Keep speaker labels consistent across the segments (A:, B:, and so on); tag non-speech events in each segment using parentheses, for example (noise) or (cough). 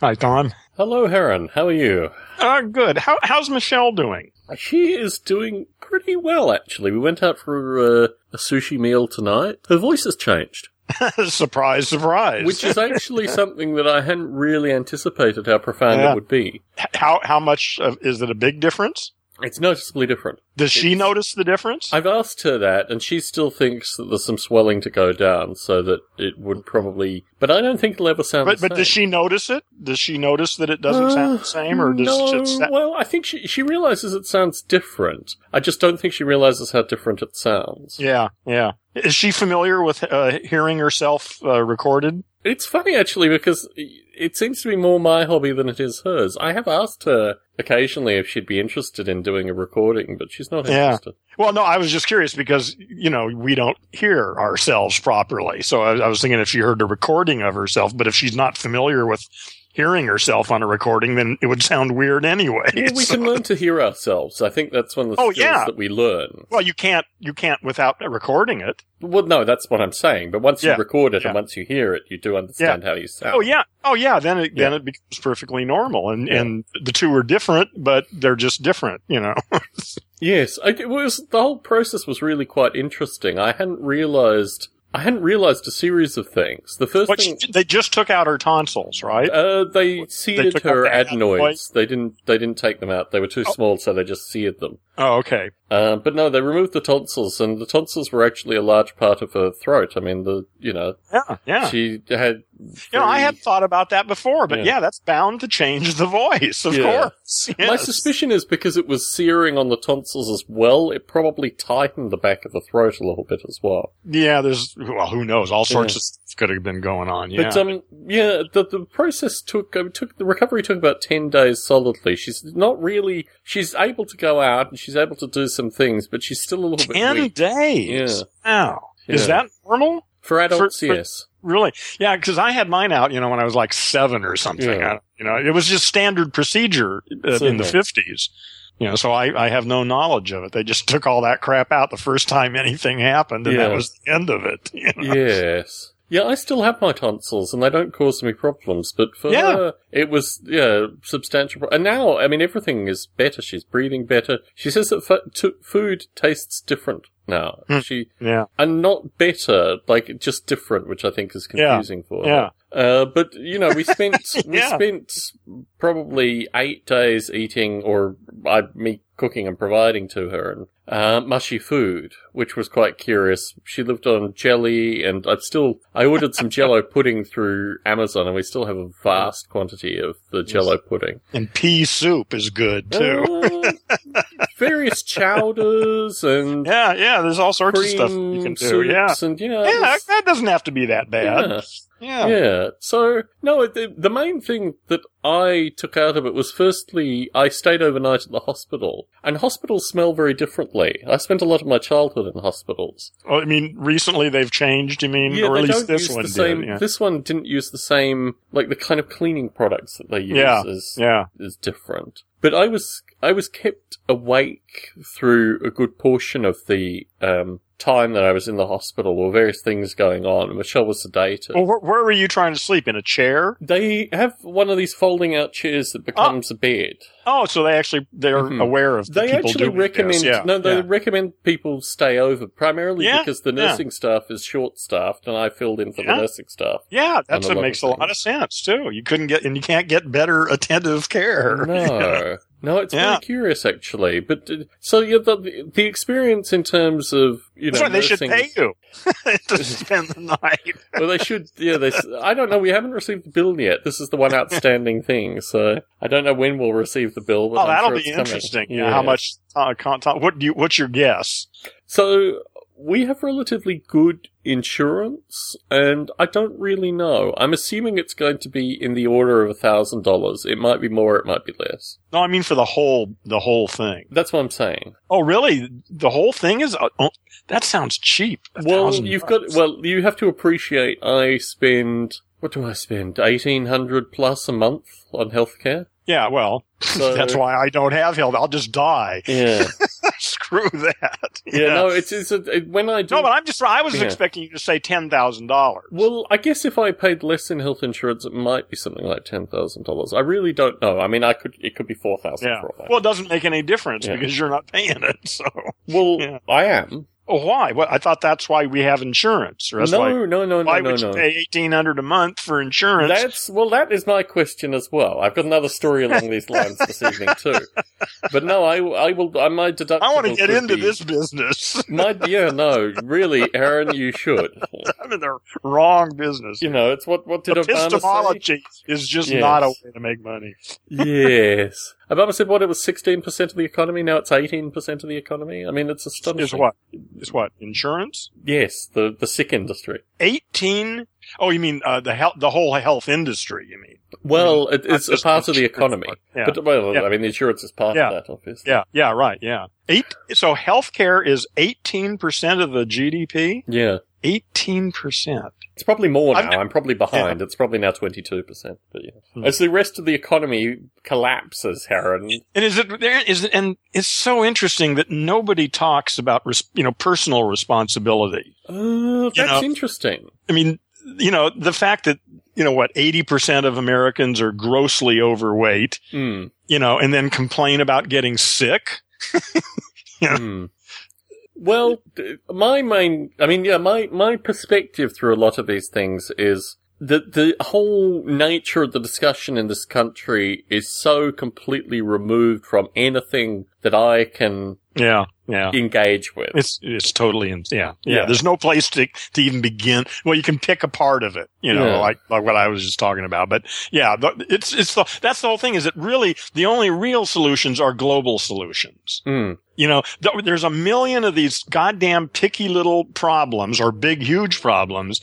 A: Hi, Tom.
B: Hello, Heron. How are you?
A: Uh, good. How, how's Michelle doing?
B: She is doing pretty well, actually. We went out for uh, a sushi meal tonight. Her voice has changed, (laughs)
A: surprise, surprise.
B: which is actually (laughs) something that I hadn't really anticipated how profound
A: Yeah.
B: it would be.
A: How how much of, is it a big difference?
B: It's noticeably different.
A: Does she
B: It's-
A: notice the difference?
B: I've asked her that, and she still thinks that there's some swelling to go down, so that it would probably. But I don't think it'll ever sound.
A: but but does she notice it? Does she notice that it doesn't sound the same, or does
B: no,
A: it sa-
B: well, I think she she realizes it sounds different. I just don't think she realizes how different it sounds.
A: Yeah, yeah. Is she familiar with uh, hearing herself uh, recorded?
B: It's funny actually because it seems to be more my hobby than it is hers. I have asked her occasionally if she'd be interested in doing a recording, but she's not interested. Yeah.
A: Well, no, I was just curious because you know we don't hear ourselves properly, so I, I was thinking if she heard a recording of herself, but if she's not familiar with hearing herself on a recording, then it would sound weird anyway.
B: Well, we
A: So-
B: can learn to hear ourselves. I think that's one of the
A: Oh,
B: skills
A: yeah.
B: that we learn.
A: well, you can't you can't without recording it.
B: Well, no, that's what I'm saying. But once
A: Yeah.
B: you record it
A: Yeah.
B: and once you hear it, you do understand how you sound.
A: Oh yeah, oh yeah. Then it then it becomes perfectly normal, and and the two are different, but they're just different. You know. (laughs)
B: Yes, it was the whole process was really quite interesting. I hadn't realized I hadn't realized a series of things. The first
A: But
B: thing
A: they just took out her tonsils, right?
B: uh, they seeded
A: took
B: her adenoids. They didn't. They didn't take them out. They were too
A: Oh.
B: small, so they just seared them.
A: oh, okay.
B: Uh, but no, they removed the tonsils, and the tonsils were actually a large part of her throat. I mean, the you know
A: Yeah, yeah.
B: she had.
A: You know, I had thought about that before, but
B: Yeah.
A: yeah, that's bound to change the voice, of
B: Yeah.
A: course. (laughs)
B: My suspicion is because it was searing on the tonsils as well. It probably tightened the back of the throat a little bit as well.
A: Yeah, there's well, who knows? All sorts
B: Yeah.
A: of stuff could have been going on. Yeah.
B: But um, yeah, the the process took uh, took the recovery took about ten days solidly. She's not really she's able to go out and she's able to do some things, but she's still a little bit
A: Ten
B: weak
A: days. Wow. Is that normal?
B: for adults.
A: for-
B: yes,
A: Really? Yeah, because I had mine out, you know, when I was like seven or something.
B: Yeah.
A: I, you know, it was just standard procedure uh, in the fifties. You know, so I, I have no knowledge of it. They just took all that crap out the first time anything happened, and that was the end of it. (laughs) you know?
B: yes. Yeah, I still have my tonsils, and they don't cause me problems. But for
A: Yeah.
B: her, it was yeah substantial. Pro- and now, I mean, everything is better. She's breathing better. She says that f- t- food tastes different now.
A: Hmm.
B: She
A: Yeah.
B: and not better, like just different, which I think is
A: Yeah.
B: confusing for her.
A: Yeah.
B: Uh, but you know, we spent (laughs) we spent probably eight days eating, or I, me cooking and providing to her, and uh, mushy food, which was quite curious. She lived on jelly, and I've still I ordered some (laughs) Jello pudding through Amazon, and we still have a vast quantity of the Jello pudding.
A: And pea soup is good too.
B: Uh, (laughs) various chowders and
A: yeah, yeah. There's all sorts of stuff you can do. Yeah.
B: and you know,
A: Yeah, that doesn't have to be that bad.
B: Yeah.
A: Yeah.
B: Yeah. So no, the, the main thing that I took out of it was firstly I stayed overnight at the hospital, and hospitals smell very differently. I spent a lot of my childhood in hospitals.
A: Oh, I mean, recently they've changed. You mean,
B: Yeah,
A: or at
B: they
A: least
B: don't
A: this
B: use
A: one
B: the same.
A: did. Yeah.
B: This one didn't use the same like the kind of cleaning products that they use
A: Yeah,
B: is
A: yeah.
B: is different. But I was I was kept awake through a good portion of the um, time that I was in the hospital, or various things going on. Michelle was sedated.
A: Well, where, where were you trying to sleep? In a chair?
B: They have one of these folding out chairs that becomes a bed.
A: Oh, so they actually they're
B: Mhm.
A: aware of the
B: They
A: people
B: actually recommend.
A: Yeah,
B: no, they
A: yeah.
B: recommend people stay over primarily
A: Yeah,
B: because the nursing staff is short staffed, and I filled in for the nursing staff.
A: Yeah, that's what makes a lot of sense too. You couldn't get and you can't get better attentive care.
B: No, (laughs) no, it's
A: Yeah.
B: very curious actually. But uh, so yeah, the the experience in terms of you know
A: That's why they should pay you (laughs) to (laughs) spend the night. (laughs)
B: well, they should. Yeah, they. I don't know. We haven't received the bill yet. This is the one outstanding thing. So I don't know when we'll receive the bill. But
A: Oh,
B: I'm
A: that'll
B: sure
A: be interesting.
B: Yeah.
A: How much? Uh, what do you? What's your guess?
B: So we have relatively good insurance, and I don't really know. I'm assuming it's going to be in the order of a thousand dollars. It might be more. It might be less.
A: No, I mean for the whole the whole thing.
B: That's what I'm saying.
A: Oh, really? The whole thing is? Uh, oh, that sounds cheap.
B: Well, you've got. Well, you have to appreciate. I spend. What do I spend? Eighteen hundred plus a month on healthcare.
A: Yeah, well, (laughs)
B: So
A: that's why I don't have health. I'll just die.
B: Yeah. (laughs)
A: Through (laughs) that.
B: Yeah, no, it's, it's a, it, when I do.
A: No, but I'm just, I was
B: Yeah.
A: expecting you to say $10,000.
B: Well, I guess if I paid less in health insurance, it might be something like ten thousand dollars. I really don't know. I mean, I could it could be four thousand
A: Yeah.
B: for all that.
A: Well, it doesn't make any difference
B: Yeah.
A: because you're not paying it. So,
B: Well,
A: yeah.
B: I am.
A: Oh, why? Well, I thought that's why we have insurance. Or that's
B: No,
A: why,
B: no, no, no,
A: why
B: no,
A: would
B: no.
A: you pay eighteen hundred a month for insurance?
B: That's well, that is my question as well. I've got another story along these lines this evening too. But no, I, I will. Uh, I my deductible.
A: I want to get into
B: be-
A: this business. (laughs)
B: My yeah, no, really, Aaron, you should.
A: I'm in the wrong business.
B: You know, it's what what did Obama say?
A: Is just
B: Yes.
A: not a way to make money. (laughs)
B: yes. Obama said what it was sixteen percent of the economy. Now it's eighteen percent of the economy. I mean, it's astonishing.
A: Is what? Is what? Insurance?
B: Yes, the the sick industry.
A: Eighteen? Oh, you mean uh, the health, the whole health industry? You mean?
B: Well, it,
A: Not
B: it's a part of the economy.
A: but- Yeah.
B: But well,
A: Yeah.
B: I mean, the insurance is part
A: Yeah.
B: of that, obviously.
A: Yeah, yeah, right, yeah. Eight. So healthcare is eighteen percent of the GDP.
B: Yeah.
A: Eighteen percent.
B: It's probably more now.
A: I'm-
B: I'm, probably behind. It's probably now 22%. But yeah.
A: Hmm.
B: As the rest of the economy collapses, Heron.
A: And is it there? Is it? And it's so interesting that nobody talks about res, you know personal responsibility.
B: Uh, that's
A: know-
B: interesting.
A: I mean, you know, the fact that you know what eighty percent of Americans are grossly overweight.
B: Hmm.
A: You know, and then complain about getting sick. (laughs)
B: Hmm. Well, my main, I mean, yeah, my, my perspective through a lot of these things is that the whole nature of the discussion in this country is so completely removed from anything that I can
A: Yeah, yeah.
B: engage with.
A: It's it's totally in, yeah, yeah
B: Yeah.
A: There's no place to to even begin. Well, you can pick a part of it, you know,
B: Yeah.
A: like like what I was just talking about. But yeah, it's it's the that's the whole thing. Is that really the only real solutions are global solutions?
B: Hmm.
A: You know, th- there's a million of these goddamn picky little problems or big huge problems.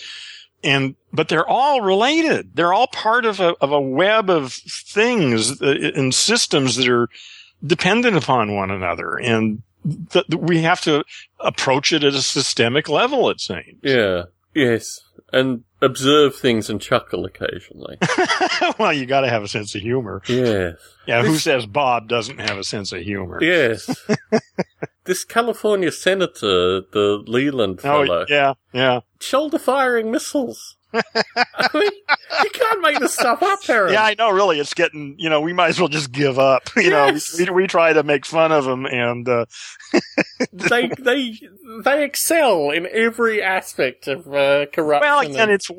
A: And, but they're all related. They're all part of a, of a web of things uh, and systems that are dependent upon one another. And th- we have to approach it at a systemic level, it seems.
B: Yeah. Yes. And observe things and chuckle occasionally. (laughs)
A: well, you gotta have a sense of humor.
B: yes.
A: Yeah. Who
B: This-
A: says Bob doesn't have a sense of humor?
B: Yes. (laughs) this California senator, the Leland
A: oh,
B: fellow.
A: Oh, yeah, yeah.
B: shoulder firing missiles. I mean, you can't make this stuff up, Aaron.
A: Yeah, I know. Really, it's getting. You know, we might as well just give up. (laughs) You
B: Yes.
A: know, we, we try to make fun of them, and uh, (laughs)
B: they they they excel in every aspect of uh, corruption.
A: well, again,
B: and-
A: it's.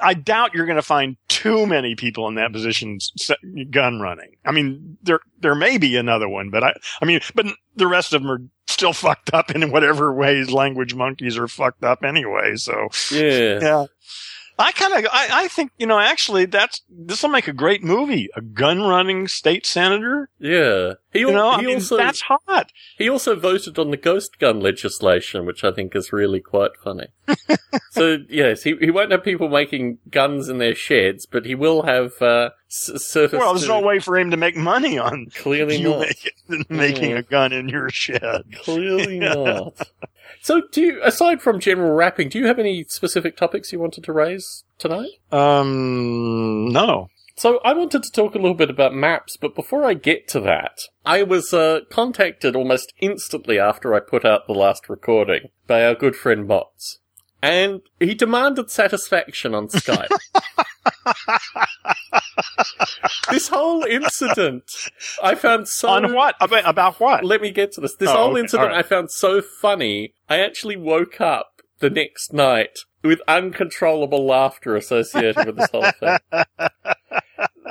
A: I doubt you're going to find too many people in that position gun running. I mean, there there may be another one, but I. I mean, but the rest of them are still (laughs) fucked up in whatever ways language monkeys are fucked up anyway. So
B: yeah.
A: yeah. I kind of, I, I think, you know, actually that's, this will make a great movie. A gun running state senator.
B: Yeah. He,
A: You know,
B: al-
A: I
B: he
A: mean,
B: also
A: that's hot.
B: he also voted on the ghost gun legislation, which I think is really quite funny. (laughs) so yes, he he won't have people making guns in their sheds, but he will have uh, s- surface.
A: Well, there's
B: to-
A: no way for him to make money on
B: Clearly not.
A: make, (laughs) making
B: Yeah.
A: a gun in your shed.
B: Clearly (laughs) not. So, do you, aside from general rapping, do you have any specific topics you wanted to raise tonight?
A: Um, no.
B: So, I wanted to talk a little bit about maps, but before I get to that, I was uh, contacted almost instantly after I put out the last recording by our good friend Mots. And he demanded satisfaction on Skype. (laughs) this whole incident I found so
A: On what? About, about what?
B: let me get to this. This
A: Oh,
B: whole
A: okay.
B: incident
A: right.
B: I found so funny. I actually woke up the next night with uncontrollable laughter associated with this whole thing. (laughs)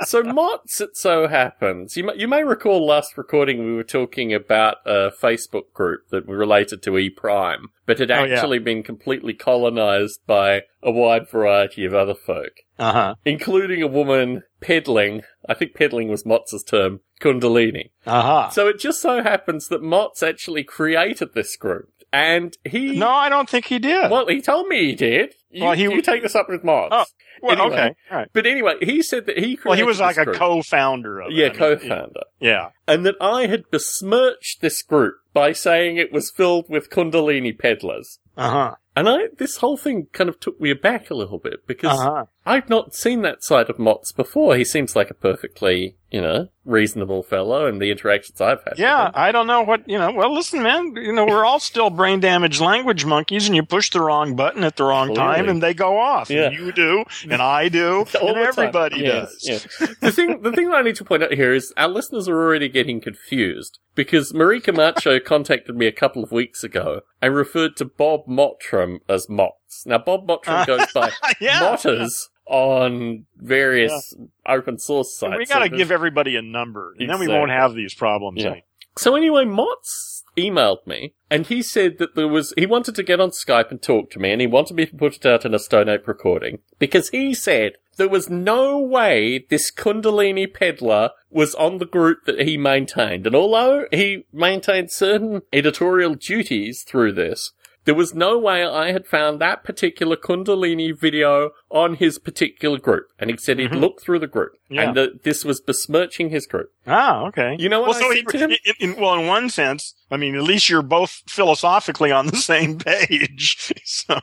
B: So, Mots, it so happens, you may, you may recall last recording we were talking about a Facebook group that we related to E Prime, but had
A: Oh, yeah.
B: actually been completely colonized by a wide variety of other folk
A: Uh huh.
B: including a woman peddling, I think peddling was Motz's term, Kundalini.
A: Uh huh.
B: So it just so happens that Motz actually created this group. And he,
A: No, I don't think he did.
B: well, he told me he did. You,
A: Well, he-
B: you take this up with Motz.
A: Oh, well,
B: anyway.
A: okay. All right.
B: But anyway, he said that he created
A: Well, he was like a
B: group.
A: co-founder of it.
B: Yeah, co-founder.
A: Yeah.
B: And that I had besmirched this group by saying it was filled with Kundalini peddlers.
A: Uh huh.
B: And I, this whole thing kind of took me aback a little bit because
A: Uh huh.
B: I've not seen that side of Mott's before. He seems like a perfectly, you know, reasonable fellow in the interactions I've had.
A: Yeah. I don't know what you know. Well, listen, man. You know, we're all still brain damaged language monkeys, and you push the wrong button at the wrong time, and they go off.
B: Yeah.
A: And you do, and I do, (laughs) and everybody
B: Yes,
A: does.
B: yes. The thing, the thing that I need to point out here is our listeners are already getting confused because Marie Camacho (laughs) contacted me a couple of weeks ago and referred to Bob Mottram as Motts. Now, Bob Mottram goes by (laughs)
A: Yeah.
B: Motters on various open source sites.
A: we got to
B: So
A: give everybody a number, and then we won't have these problems.
B: Yeah. So anyway, Motts emailed me and he said that there was, he wanted to get on Skype and talk to me and he wanted me to put it out in a Stone Ape recording because he said there was no way this Kundalini peddler was on the group that he maintained. And although he maintained certain editorial duties through this, there was no way I had found that particular Kundalini video on his particular group. And he said he'd
A: Mhm.
B: looked through the group
A: Yeah.
B: and that this was besmirching his group.
A: Ah, okay.
B: You know what
A: well,
B: I
A: so
B: said to him?
A: in, in, well, in one sense, I mean, at least you're both philosophically on the (laughs) same page. (laughs) So,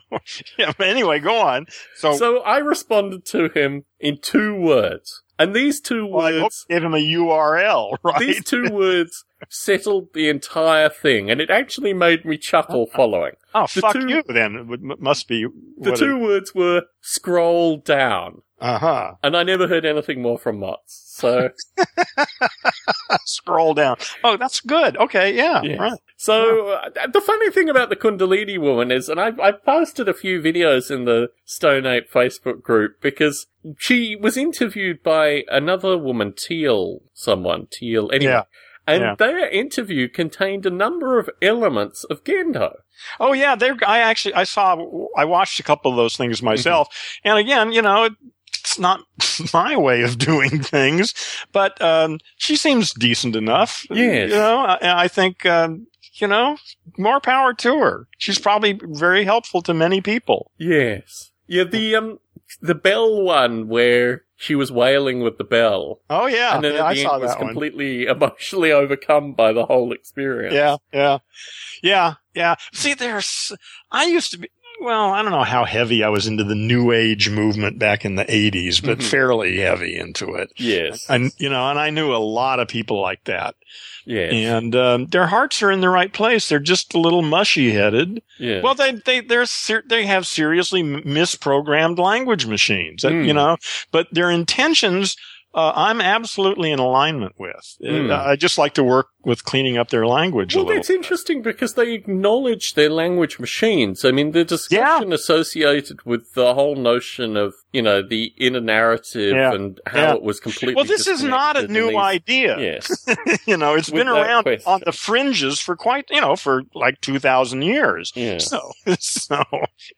A: yeah. But anyway, go on. So,
B: So I responded to him in two words. And these two
A: well,
B: words,
A: gave him a URL, (laughs) right?
B: these two words settled the entire thing. And it actually made me chuckle (laughs) following.
A: oh,
B: the
A: fuck
B: two-
A: you. Then it must be
B: The two words were scroll down.
A: Uh huh.
B: And I never heard anything more from Motts. So, (laughs)
A: Scroll down. Oh, that's good. Okay. Yeah.
B: Yeah.
A: Right.
B: so uh, the funny thing about the Kundalini woman is, and I, I posted a few videos in the Stone Ape Facebook group because she was interviewed by another woman, Teal, someone, Teal, anyway.
A: Yeah.
B: And
A: Yeah.
B: their interview contained a number of elements of Gendo.
A: Oh yeah, there. I actually I saw I watched a couple of those things myself, and again, you know, it's not (laughs) my way of doing things, but um, she seems decent enough.
B: Yes.
A: you know, I, I think um, you know more power to her. She's probably very helpful to many people.
B: Yes. Yeah, the um the bell one where she was wailing with the bell.
A: Oh yeah,
B: and then
A: yeah
B: at
A: I
B: the
A: saw
B: end was
A: one.
B: completely (laughs) emotionally overcome by the whole experience.
A: Yeah, yeah, yeah, yeah. See, there's. I used to be. Well, I don't know how heavy I was into the New Age movement back in the '80s, but
B: Mhm.
A: fairly heavy into it.
B: Yes.
A: And you know, and I knew a lot of people like that,
B: yes.
A: and um, their hearts are in the right place. They're just a little mushy headed.
B: yeah.
A: Well, they they they're ser- they have seriously misprogrammed language machines,
B: Mm.
A: you know, but their intentions. Uh, I'm absolutely in alignment with.
B: Mm.
A: I just like to work with cleaning up their language a
B: Well,
A: little.
B: that's interesting because they acknowledge their language machines. I mean, the discussion associated with the whole notion of, you know, the inner narrative
A: Yeah.
B: and how
A: Yeah.
B: it was completely.
A: Well, this is not a new
B: these-
A: idea.
B: Yes. (laughs)
A: you know, it's been around
B: question.
A: on the fringes for quite, you know, for like 2000 years.
B: Yeah.
A: So, (laughs) so,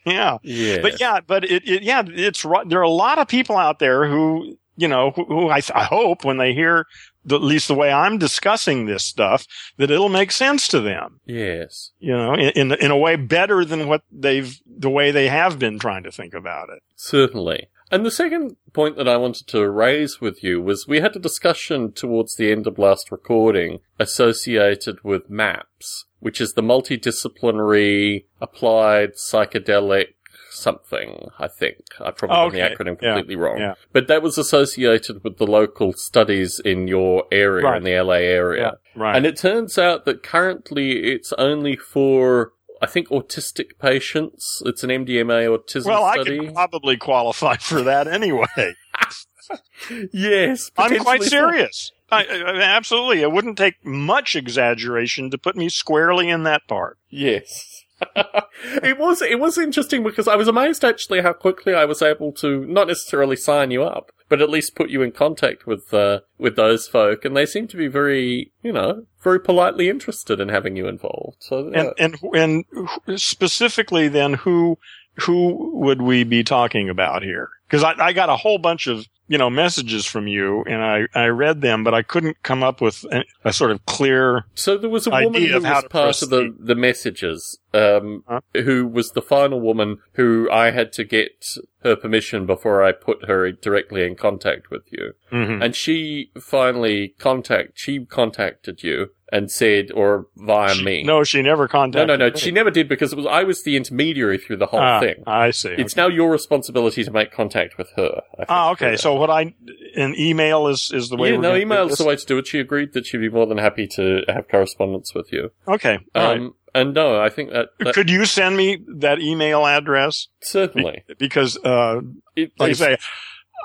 A: yeah.
B: Yeah.
A: But yeah, but it, it yeah, it's right. There are a lot of people out there who, you know, who, who I, I hope when they hear the, at least the way I'm discussing this stuff, that it'll make sense to them,
B: Yes.
A: you know, in, in, in a way better than what they've, the way they have been trying to think about it.
B: Certainly. And the second point that I wanted to raise with you was we had a discussion towards the end of last recording associated with MAPS, which is the multidisciplinary applied psychedelic something, I think. I probably got
A: Okay.
B: the acronym
A: Yeah.
B: completely wrong.
A: Yeah.
B: But that was associated with the local studies in your area,
A: Right.
B: in the LA area.
A: Right.
B: And it turns out that currently it's only for, I think, autistic patients. It's an MDMA autism study.
A: well, I could probably qualify for that anyway. (laughs)
B: yes,
A: I'm quite serious. I, I, absolutely. It wouldn't take much exaggeration to put me squarely in that part.
B: Yes. (laughs) it was it was interesting because I was amazed actually how quickly I was able to not necessarily sign you up, but at least put you in contact with uh, with those folk, and they seem to be very you know very politely interested in having you involved. So uh,
A: And, and, and specifically then who, who would we be talking about here? Cause I, I got a whole bunch of, you know, messages from you and I, I read them, but I couldn't come up with a, a sort of clear,
B: So there was a woman who was part of the, the messages, um,
A: Huh?
B: who was the final woman who I had to get her permission before I put her directly in contact with you.
A: Mhm.
B: And she finally contact, she contacted you and said, or via me.
A: No, she never contacted.
B: no, no.
A: me.
B: She never did because it was, I was the intermediary through the whole
A: Ah,
B: thing.
A: I see.
B: It's now your responsibility to make contact with her. Think,
A: Ah, okay. So what I an email is is the way.
B: yeah, no, email's the way to do it. She agreed that she'd be more than happy to have correspondence with you.
A: Okay. all right.
B: Um, and no, I think that, that
A: Could you send me that email address?
B: certainly.
A: Because, uh,
B: It,
A: like I say,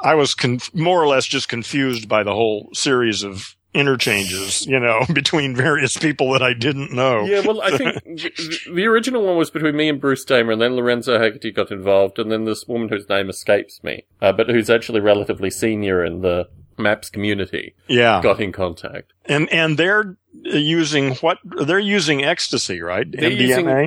A: I was conf- more or less just confused by the whole series of interchanges, you know, (laughs) between various people that I didn't know.
B: Yeah, well, I think (laughs) the, the original one was between me and Bruce Damer, and then Lorenzo Haggerty got involved, and then this woman whose name escapes me, uh, but who's actually relatively senior in the Maps community,
A: Yeah.
B: got in contact.
A: And, and they're using what? They're using ecstasy, right?
B: They're
A: MDMA?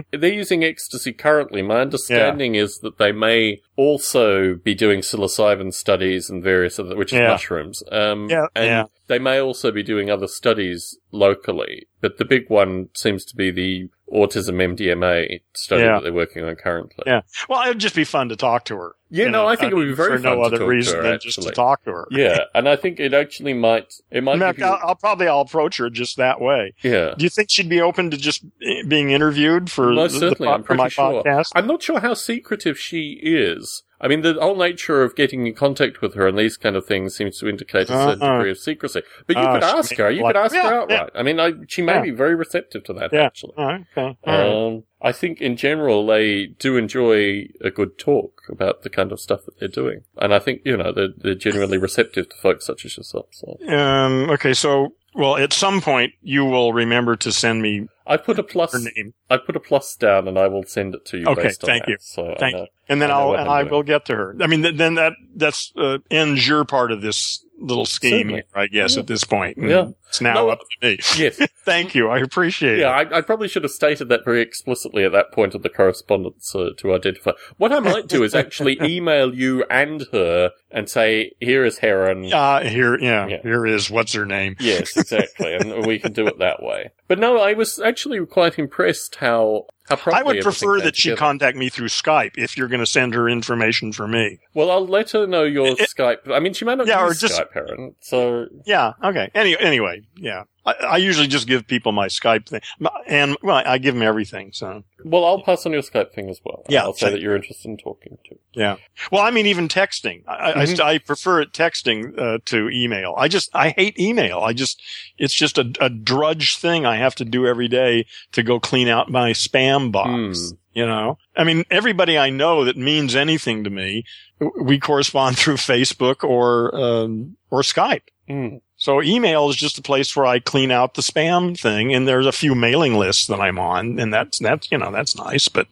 B: using, they're using ecstasy currently. My understanding is that they may also be doing psilocybin studies and various other, which is
A: Yeah.
B: mushrooms. Um,
A: Yeah,
B: and
A: yeah.
B: They may also be doing other studies locally, but the big one seems to be the autism MDMA study
A: Yeah.
B: that they're working on currently.
A: Yeah. Well, it'd just be fun to talk to her.
B: Yeah,
A: you
B: no,
A: know,
B: I think it would be uh, very
A: for
B: fun
A: no
B: to
A: other
B: talk to
A: reason
B: her,
A: than just to talk to her.
B: Yeah, and I think it actually might. It might.
A: Fact,
B: you-
A: I'll, I'll probably I'll approach her just that way.
B: yeah.
A: Do you think she'd be open to just being interviewed for
B: Most
A: the, the
B: certainly,
A: po-
B: I'm
A: for my
B: pretty sure.
A: podcast?
B: I'm not sure how secretive she is. I mean, the whole nature of getting in contact with her and these kind of things seems to indicate a certain
A: Uh-uh.
B: degree of secrecy. But you
A: Uh,
B: could ask her. You
A: like-
B: could ask
A: Yeah,
B: her
A: yeah.
B: outright. I mean, I, she may
A: Yeah.
B: be very receptive to that,
A: Yeah.
B: actually.
A: Oh, okay.
B: Um, I think in general they do enjoy a good talk about the kind of stuff that they're doing, and I think you know they're, they're genuinely receptive to folks such as yourself. So
A: Um, okay, so well, at some point you will remember to send me
B: I put a plus.
A: her name,
B: I put a plus down, and I will send it to you.
A: Okay,
B: based on
A: thank
B: that.
A: you.
B: So
A: Thank
B: know-
A: and then
B: I know
A: I'll and
B: I'm doing.
A: will get to her. I mean, th- then that that's uh, ends your part of this little scheme,
B: Certainly.
A: here, I guess,
B: Yeah.
A: at this point. And
B: Yeah.
A: it's now
B: No,
A: up to me.
B: Yes. (laughs)
A: Thank you, I appreciate
B: Yeah,
A: it.
B: I, I probably should have stated that very explicitly at that point of the correspondence uh, to identify. What I might do is actually (laughs) email you and her and say, "Here is Heron."
A: Uh, here, yeah,
B: Yeah.
A: here is what's her name.
B: Yes, exactly, and we can do it that way. But no, I was actually quite impressed how
A: I would prefer
B: came
A: that she
B: together.
A: contact me through Skype if you're going to send her information for me.
B: Well, I'll let her know your
A: It-
B: Skype. I mean, she might not
A: Yeah, or
B: use
A: just-
B: Skype, Heron. So
A: Yeah. Okay. Any, anyway, yeah. I, I usually just give people my Skype thing, and well, I give them everything. So
B: Well, I'll pass on your Skype thing as well.
A: Yeah,
B: I'll say
A: thank-
B: that you're interested in talking to.
A: yeah. Well, I mean, even texting. I, I,
B: Mhm.
A: st- I prefer it texting uh, to email. I just I hate email. I just it's just a, a drudge thing I have to do every day to go clean out my spam box.
B: Hmm.
A: You know, I mean, everybody I know that means anything to me, we correspond (laughs) through Facebook or um, or Skype.
B: Mm.
A: So email is just a place where I clean out the spam thing, and there's a few mailing lists that I'm on, and that's that's you know that's nice, but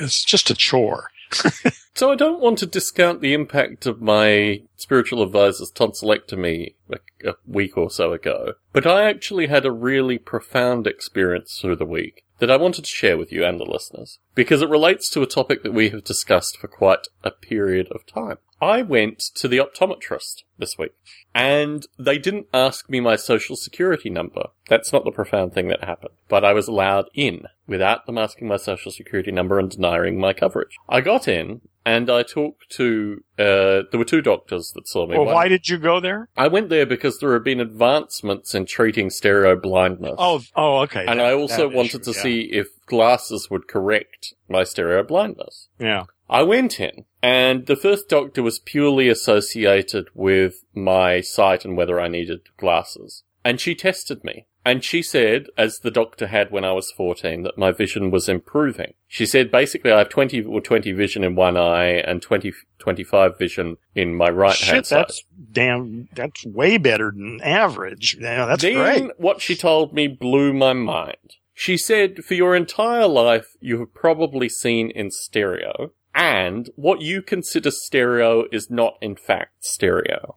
A: it's just a chore. (laughs)
B: So I don't want to discount the impact of my spiritual advisor's tonsillectomy a, a week or so ago, but I actually had a really profound experience through the week that I wanted to share with you and the listeners, because it relates to a topic that we have discussed for quite a period of time. I went to the optometrist this week, and they didn't ask me my social security number. That's not the profound thing that happened. But I was allowed in without them asking my social security number and denying my coverage. I got in, and I talked to, uh, there were two doctors that saw me.
A: Well,
B: One-
A: why did you go there?
B: I went there because there have been advancements in treating stereo blindness.
A: Oh, oh, okay.
B: and
A: that-
B: I also wanted
A: issue,
B: to
A: yeah.
B: see if glasses would correct my stereo blindness.
A: Yeah.
B: I went in, and the first doctor was purely associated with my sight and whether I needed glasses. And she tested me. And she said, as the doctor had when I was 14, that my vision was improving. She said basically I have 20 or 20 vision in one eye and 20, 25 vision in my right hand side.
A: that's damn. That's way better than average. Yeah, that's
B: then
A: great.
B: what she told me blew my mind. She said, for your entire life, you have probably seen in stereo, and what you consider stereo is not in fact stereo.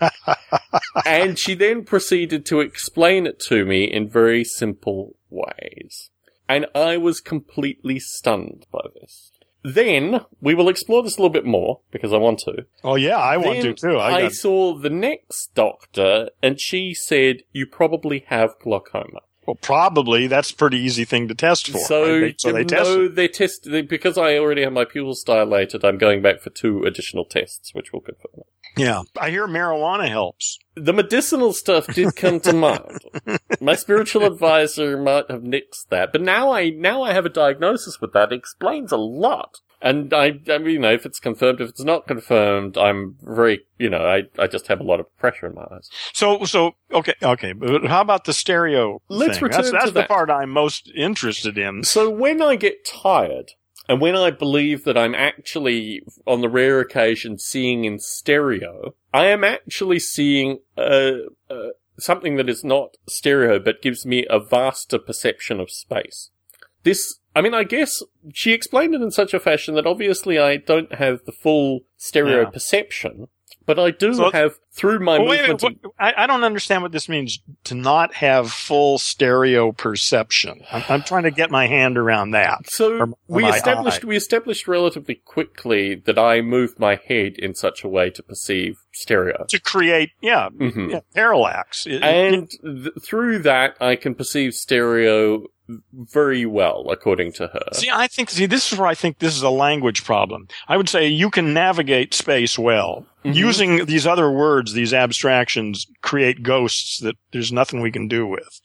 B: (laughs) and she then proceeded to explain it to me in very simple ways. And I was completely stunned by this. Then, we will explore this a little bit more, because I want to.
A: Oh yeah, I want to too. I,
B: I saw the next doctor, and she said, You probably have glaucoma.
A: Well, probably that's a pretty easy thing to test for.
B: So,
A: right? They- so they test.
B: no, they test they, because I already have my pupils dilated. I'm going back for two additional tests, which will confirm.
A: Yeah, I hear marijuana helps.
B: The medicinal stuff did come to mind. (laughs) My spiritual advisor might have nixed that, but now I now I have a diagnosis with that. It explains a lot. And I, I mean, you know, if it's confirmed, if it's not confirmed, I'm very, you know, I, I just have a lot of pressure in my eyes.
A: So, so okay, okay. But how about the stereo?
B: Let's
A: thing?
B: return
A: That's,
B: to
A: the
B: that.
A: part I'm most interested in.
B: So when I get tired, and when I believe that I'm actually, on the rare occasion, seeing in stereo, I am actually seeing uh, uh, something that is not stereo, but gives me a vaster perception of space. This, I mean, I guess she explained it in such a fashion that obviously I don't have the full stereo
A: Yeah.
B: perception, but I do
A: So-
B: have through my
A: Well, wait a
B: movement.
A: minute, what, I, I don't understand what this means to not have full stereo perception. I'm, I'm trying to get my hand around that.
B: So
A: or
B: we established
A: eye.
B: we established relatively quickly that I moved my head in such a way to perceive stereo,
A: To create, yeah,
B: Mhm.
A: yeah parallax. It-
B: and th- through that I can perceive stereo very well, according to her.
A: See, I think, see, this is where I think this is a language problem. I would say you can navigate space well.
B: Mhm.
A: Using these other words, these abstractions create ghosts that there's nothing we can do with.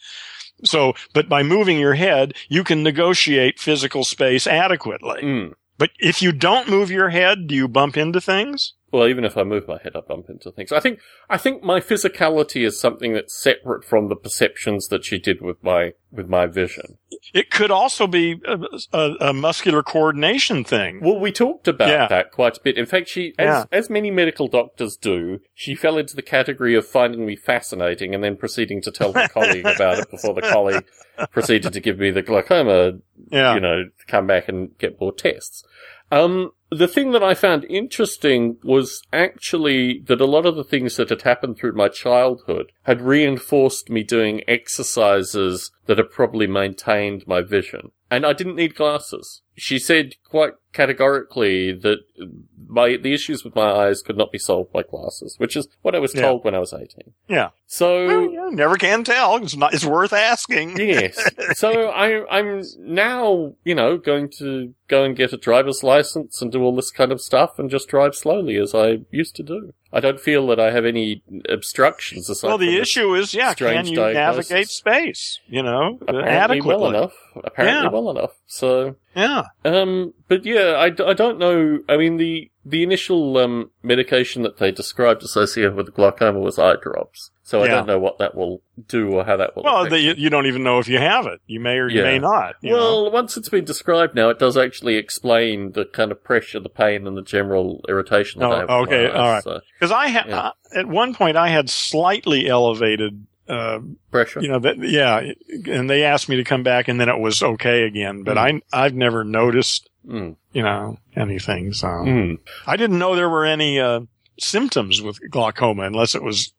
A: So, but by moving your head, you can negotiate physical space adequately.
B: Mm.
A: But if you don't move your head, do you bump into things?
B: Well, even if I move my head, I bump into things. I think I think my physicality is something that's separate from the perceptions that she did with my with my vision.
A: It could also be a, a, a muscular coordination thing.
B: Well, we talked about
A: Yeah.
B: that quite a bit. In fact, she, as,
A: Yeah.
B: as many medical doctors do, she fell into the category of finding me fascinating and then proceeding to tell her (laughs) colleague about it before the colleague proceeded to give me the glaucoma,
A: Yeah.
B: you know, come back and get more tests. Um, the thing that I found interesting was actually that a lot of the things that had happened through my childhood had reinforced me doing exercises that had probably maintained my vision. And I didn't need glasses. She said quite categorically that my, the issues with my eyes could not be solved by glasses, which is what I was
A: Yeah.
B: told when I was 18.
A: Yeah.
B: So,
A: Well, yeah, never can tell. It's not, it's worth asking.
B: yes. (laughs) So I, I'm now, you know, going to go and get a driver's license and do all this kind of stuff and just drive slowly as I used to do. I don't feel that I have any obstructions
A: Well, the issue is, yeah, can you
B: diagnosis.
A: navigate space? You know,
B: apparently
A: adequately.
B: well enough. Apparently
A: Yeah.
B: well enough. So,
A: Yeah.
B: um, but yeah, I, I don't know. I mean, the, the initial, um, medication that they described associated with glaucoma was eye drops. So I don't know what that will do or how that will
A: Well, the, you, you don't even know if you have it. You may or you
B: Yeah.
A: may not. you know.
B: Well, once it's been described now, it does actually explain the kind of pressure, the pain, and the general irritation that
A: Oh,
B: I have.
A: okay, all right.
B: so,
A: Because I had
B: Yeah.
A: at one point I had slightly elevated, uh,
B: pressure.
A: you know, that yeah, and they asked me to come back, and then it was okay again. But I I've never noticed,
B: Mm.
A: you know, anything. So
B: Mm.
A: I didn't know there were any uh, symptoms with glaucoma unless it was,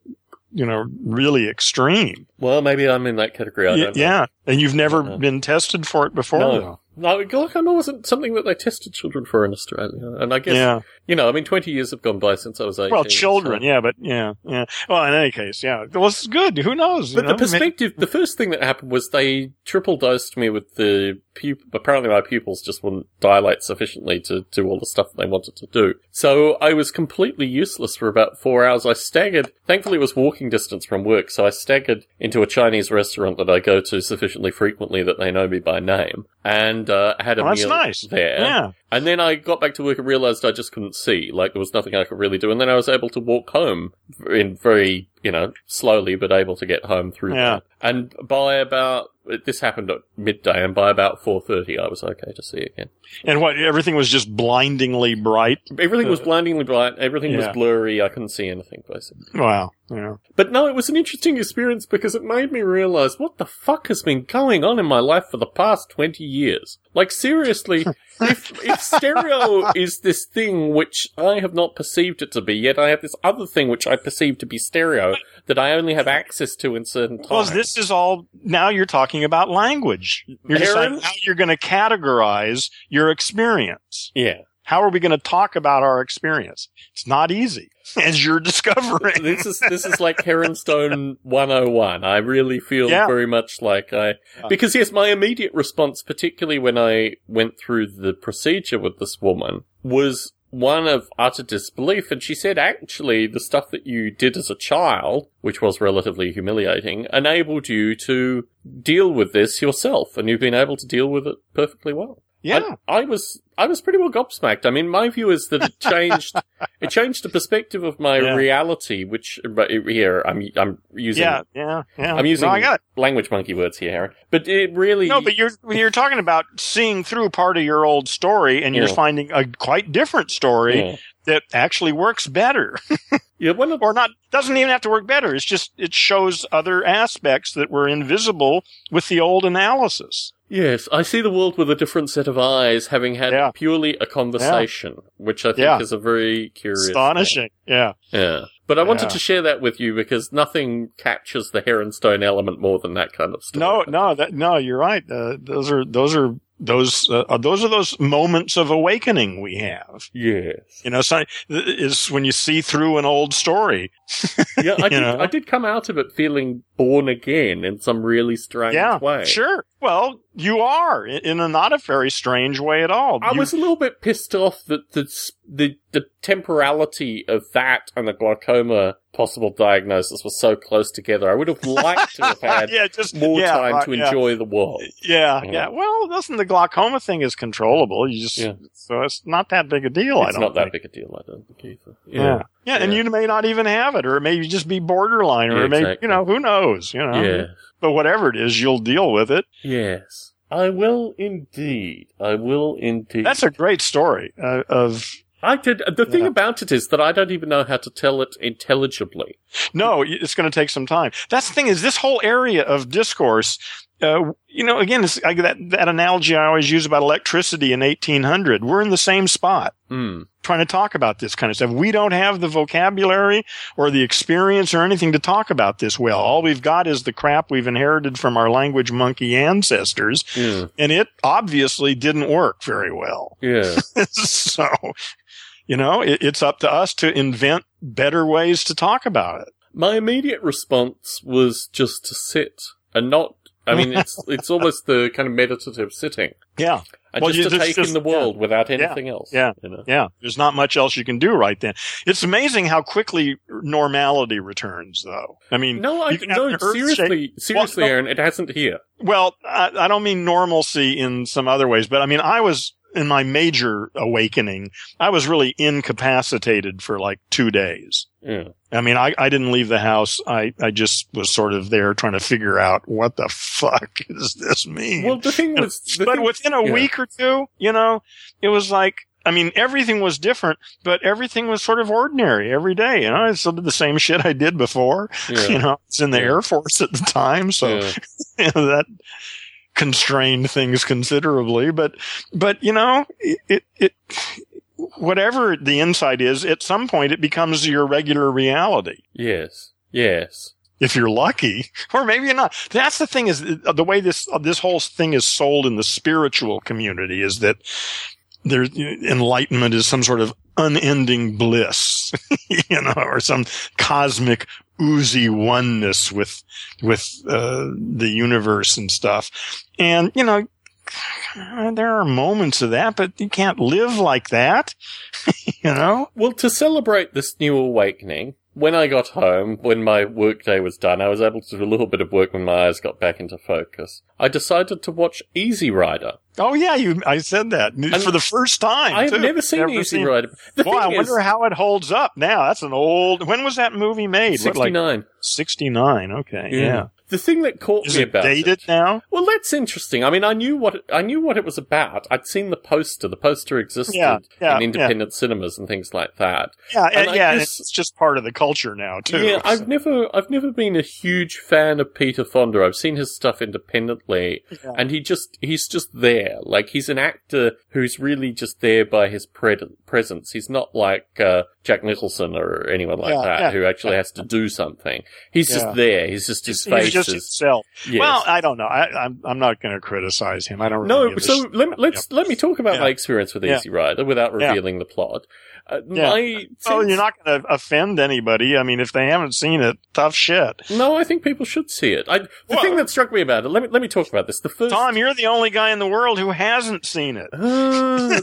A: you know, really extreme.
B: Well, maybe I'm in that category. I
A: Y- yeah, and you've never been tested for it before.
B: No. No, glaucoma wasn't something that they tested children for in Australia. And I guess,
A: Yeah.
B: you know, I mean, 20 years have gone by since I was 18.
A: Well, children,
B: so-
A: yeah, but yeah, yeah. Well, in any case, yeah. Well, it's good. Who knows?
B: But the
A: know?
B: perspective, the first thing that happened was they triple dosed me with the pupil. Apparently, my pupils just wouldn't dilate sufficiently to do all the stuff they wanted to do. So I was completely useless for about four hours. I staggered. Thankfully, it was walking distance from work, so I staggered into a Chinese restaurant that I go to sufficiently frequently that they know me by name, and uh, had a
A: Oh,
B: meal
A: nice.
B: there.
A: Yeah.
B: And then I got back to work and realized I just couldn't see. Like there was nothing I could really do. And then I was able to walk home in very, you know, slowly, but able to get home through
A: Yeah.
B: that. And by about, this happened at midday and by about 4.30 I was okay to see again.
A: And what? Everything was just blindingly bright.
B: Everything was uh, blindingly bright. Everything
A: Yeah.
B: was blurry. I couldn't see anything basically.
A: Wow. Yeah.
B: But no, it was an interesting experience because it made me realize what the fuck has been going on in my life for the past 20 years. Like seriously, (laughs) if, if stereo is this thing which I have not perceived it to be, yet I have this other thing which I perceive to be stereo that I only have access to in certain times.
A: Well, this is all. Now you're talking about language. You're deciding how you're going to categorize your experience.
B: yeah.
A: How are we going to talk about our experience? It's not easy, (laughs) as you're discovering.
B: this is this is like Heronstone 101. I really feel
A: Yeah.
B: very much like I because yes, my immediate response, particularly when I went through the procedure with this woman, was one of utter disbelief. And she said, actually, the stuff that you did as a child, which was relatively humiliating, enabled you to deal with this yourself, and you've been able to deal with it perfectly well.
A: Yeah.
B: I, I was I was pretty well gobsmacked. I mean, my view is that it changed (laughs) it changed the perspective of my
A: Yeah.
B: reality. Which but here I'm I'm using
A: Yeah, yeah, yeah.
B: I'm using
A: No,
B: language monkey words here, Harry. But it really
A: No, but you're you're talking about seeing through part of your old story, and you're finding a quite different story
B: yeah.
A: That actually works better, (laughs)
B: yeah one of
A: or not. Doesn't even have to work better. It's just it shows other aspects that were invisible with the old analysis.
B: yes, I see the world with a different set of eyes, having had
A: Yeah.
B: purely a conversation, which I think
A: Yeah.
B: is a very curious,
A: Astonishing. Yeah.
B: Yeah. But I wanted to share that with you because nothing captures the Heronstone element more than that kind of stuff.
A: No, no, that no. You're right. Uh, those are those are those uh, those are those moments of awakening we have.
B: Yes.
A: You know, so is when you see through an old story. (laughs)
B: Yeah, I (laughs) did.
A: know?
B: I did come out of it feeling born again in some really strange
A: yeah,
B: way.
A: sure. Well, you are in in a not a very strange way at all.
B: I
A: You-
B: was a little bit pissed off that the the the temporality of that and the glaucoma possible diagnosis was so close together. I would have liked to have had (laughs)
A: yeah, just
B: more
A: yeah,
B: time
A: right,
B: to
A: yeah.
B: enjoy the world.
A: Yeah,
B: Yeah.
A: yeah. Well, listen, the glaucoma thing is controllable. You just so it's not that big a deal. I
B: it's
A: don't
B: not that big a deal, I don't think either.
A: Yeah. yeah, and you may not even have it, or it may just be borderline, or it may,
B: exactly.
A: you know, who knows, you know.
B: Yeah.
A: But whatever it is, you'll deal with it.
B: Yes. I will indeed. I will indeed.
A: That's a great story uh, of
B: I did. The thing
A: Yeah.
B: about it is that I don't even know how to tell it intelligibly.
A: no. It's going to take some time. That's the thing is this whole area of discourse. Uh, you know, again, it's like that that analogy I always use about electricity in 1800. We're in the same spot.
B: Hmm.
A: trying to talk about this kind of stuff. We don't have the vocabulary or the experience or anything to talk about this well. All we've got is the crap we've inherited from our language monkey ancestors,
B: Yeah.
A: and it obviously didn't work very well.
B: Yeah. (laughs)
A: so, you know, it, it's up to us to invent better ways to talk about it.
B: My immediate response was just to sit and not. I mean, it's (laughs) it's almost the kind of meditative sitting,
A: Yeah.
B: and
A: Well,
B: just to
A: just-
B: take
A: just-
B: in the world without anything else.
A: yeah,
B: You know?
A: Yeah. There's not much else you can do right then. It's amazing how quickly normality returns, though. I mean,
B: No, I
A: you can have
B: no seriously, seriously,
A: Well, no.
B: Aaron. It hasn't here.
A: Well, I, I don't mean normalcy in some other ways, but I mean, I was in my major awakening, I was really incapacitated for like two days.
B: Yeah.
A: I mean, I, I didn't leave the house. I, I just was sort of there trying to figure out what the fuck (laughs) does this mean?
B: Well, the thing was, the
A: but
B: thing,
A: within a
B: yeah.
A: week or two, you know, it was like, I mean, everything was different, but everything was sort of ordinary every day. You know, I still did the same shit I did before. (laughs)
B: yeah.
A: You know, I was in the. Air Force at the time, so (laughs) you know, that constrained things considerably. But, but you know, it, it, it, whatever the insight is, at some point it becomes your regular reality.
B: yes, yes,
A: If you're lucky, or maybe you're not. That's the thing is uh, the way this, uh, this whole thing is sold in the spiritual community is that there, enlightenment is some sort of unending bliss, (laughs) you know, or some cosmic oozy oneness with, with, uh, the universe and stuff. And, you know, there are moments of that, but you can't live like that, (laughs) you know?
B: Well, to celebrate this new awakening, when I got home, when my workday was done, I was able to do a little bit of work when my eyes got back into focus. I decided to watch Easy Rider.
A: Oh yeah, you, I said that for the first time.
B: I have
A: too.
B: never seen Easy
A: seen-
B: Rider. The
A: Boy, I
B: is,
A: wonder how it holds up now. That's an old. When was that movie made? What, like
B: 69.
A: sixty nine. Okay, yeah.
B: The thing that caught
A: Is
B: me
A: it
B: about
A: dated
B: it.
A: now?
B: Well, that's interesting. I mean, I knew what it, I knew what it was about. I'd seen the poster. The poster existed
A: Yeah, yeah,
B: in independent cinemas and things like that.
A: Yeah,
B: And
A: and yeah.
B: guess-
A: it's just part of the culture now too.
B: Yeah, I've never, I've never been a huge fan of Peter Fonda. I've seen his stuff independently,
A: Yeah.
B: and he just, he's just there. Like he's an actor who's really just there by his pred- presence. He's not like uh, Jack Nicholson or anyone like
A: Yeah,
B: that
A: yeah.
B: who actually has to do something. He's
A: Yeah.
B: just there. He's just his face.
A: He's just
B: is.
A: himself.
B: Yes.
A: Well, I don't know. I, I'm I'm not going to criticize him. I don't. Really
B: no, so let, let's let me talk about my experience with. Easy Rider without revealing the plot. Uh,
A: Yeah.
B: My
A: Oh,
B: sense-
A: you're not going to offend anybody. I mean, if they haven't seen it, tough shit.
B: No, I think people should see it. I, the
A: Well-
B: thing that struck me about it. Let me let me talk about this. The first
A: Tom, you're the only guy in the world who hasn't seen it.
B: Uh,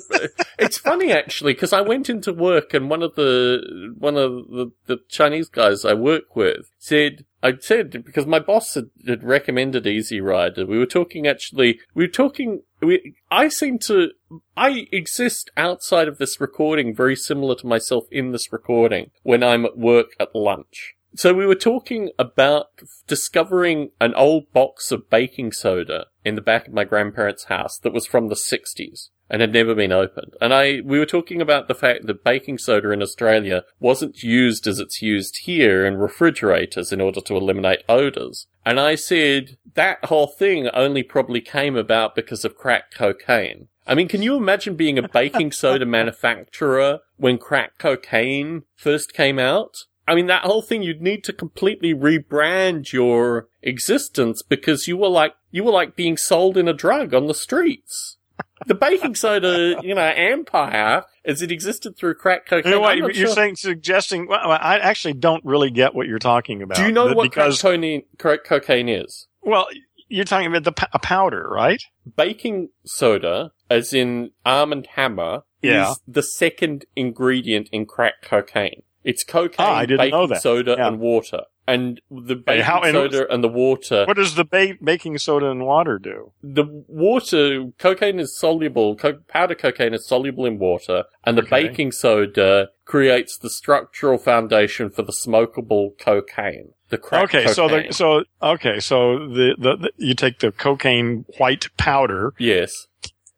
B: it's funny actually because I went into work and one of the one of the, the Chinese guys I work with said I said because my boss had, had recommended Easy Rider. We were talking actually. We were talking. We, I seem to. I exist outside of this recording, very similar to myself in this recording when I'm at work at lunch. So we were talking about discovering an old box of baking soda in the back of my grandparents' house that was from the 60s and had never been opened. And I, we were talking about the fact that baking soda in Australia wasn't used as it's used here in refrigerators in order to eliminate odors. And I said that whole thing only probably came about because of crack cocaine. I mean, can you imagine being a baking (laughs) soda manufacturer when crack cocaine first came out? I mean, that whole thing, you'd need to completely rebrand your existence because you were like, you were like being sold in a drug on the streets. The baking soda, you know, empire as it existed through crack cocaine.
A: You know what, you're
B: sure-
A: saying, suggesting. Well, I actually don't really get what you're talking about.
B: Do you know what
A: Because
B: crack, cocaine, crack cocaine is?
A: well, you're talking about the a powder, right?
B: Baking soda, as in Arm and Hammer,
A: Yeah.
B: is the second ingredient in crack cocaine. It's cocaine,
A: Ah,
B: baking soda,
A: Yeah.
B: and water. And the baking
A: how- and
B: soda and the water
A: What does the ba- baking soda and water do?
B: the water, cocaine is soluble, co- powder cocaine is soluble in water, and the
A: Okay.
B: baking soda creates the structural foundation for the smokable cocaine. The crack
A: okay, so the so okay, so the, the, the you take the cocaine white powder
B: yes.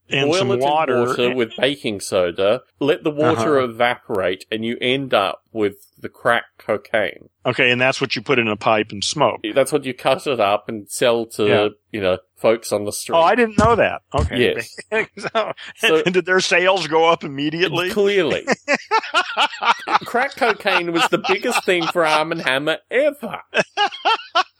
A: And
B: Boil
A: some
B: it
A: water.
B: water with baking soda, let the water
A: Uh-huh.
B: evaporate, and you end up with the crack cocaine.
A: okay, and that's what you put in a pipe and smoke.
B: That's what you cut it up and sell to,
A: Yeah.
B: you know, folks on the street.
A: Oh, I didn't know that. Okay.
B: Yes. (laughs)
A: so,
B: So-
A: and (laughs) did their sales go up immediately?
B: Clearly. (laughs) Crack cocaine was the biggest thing for Arm and Hammer ever.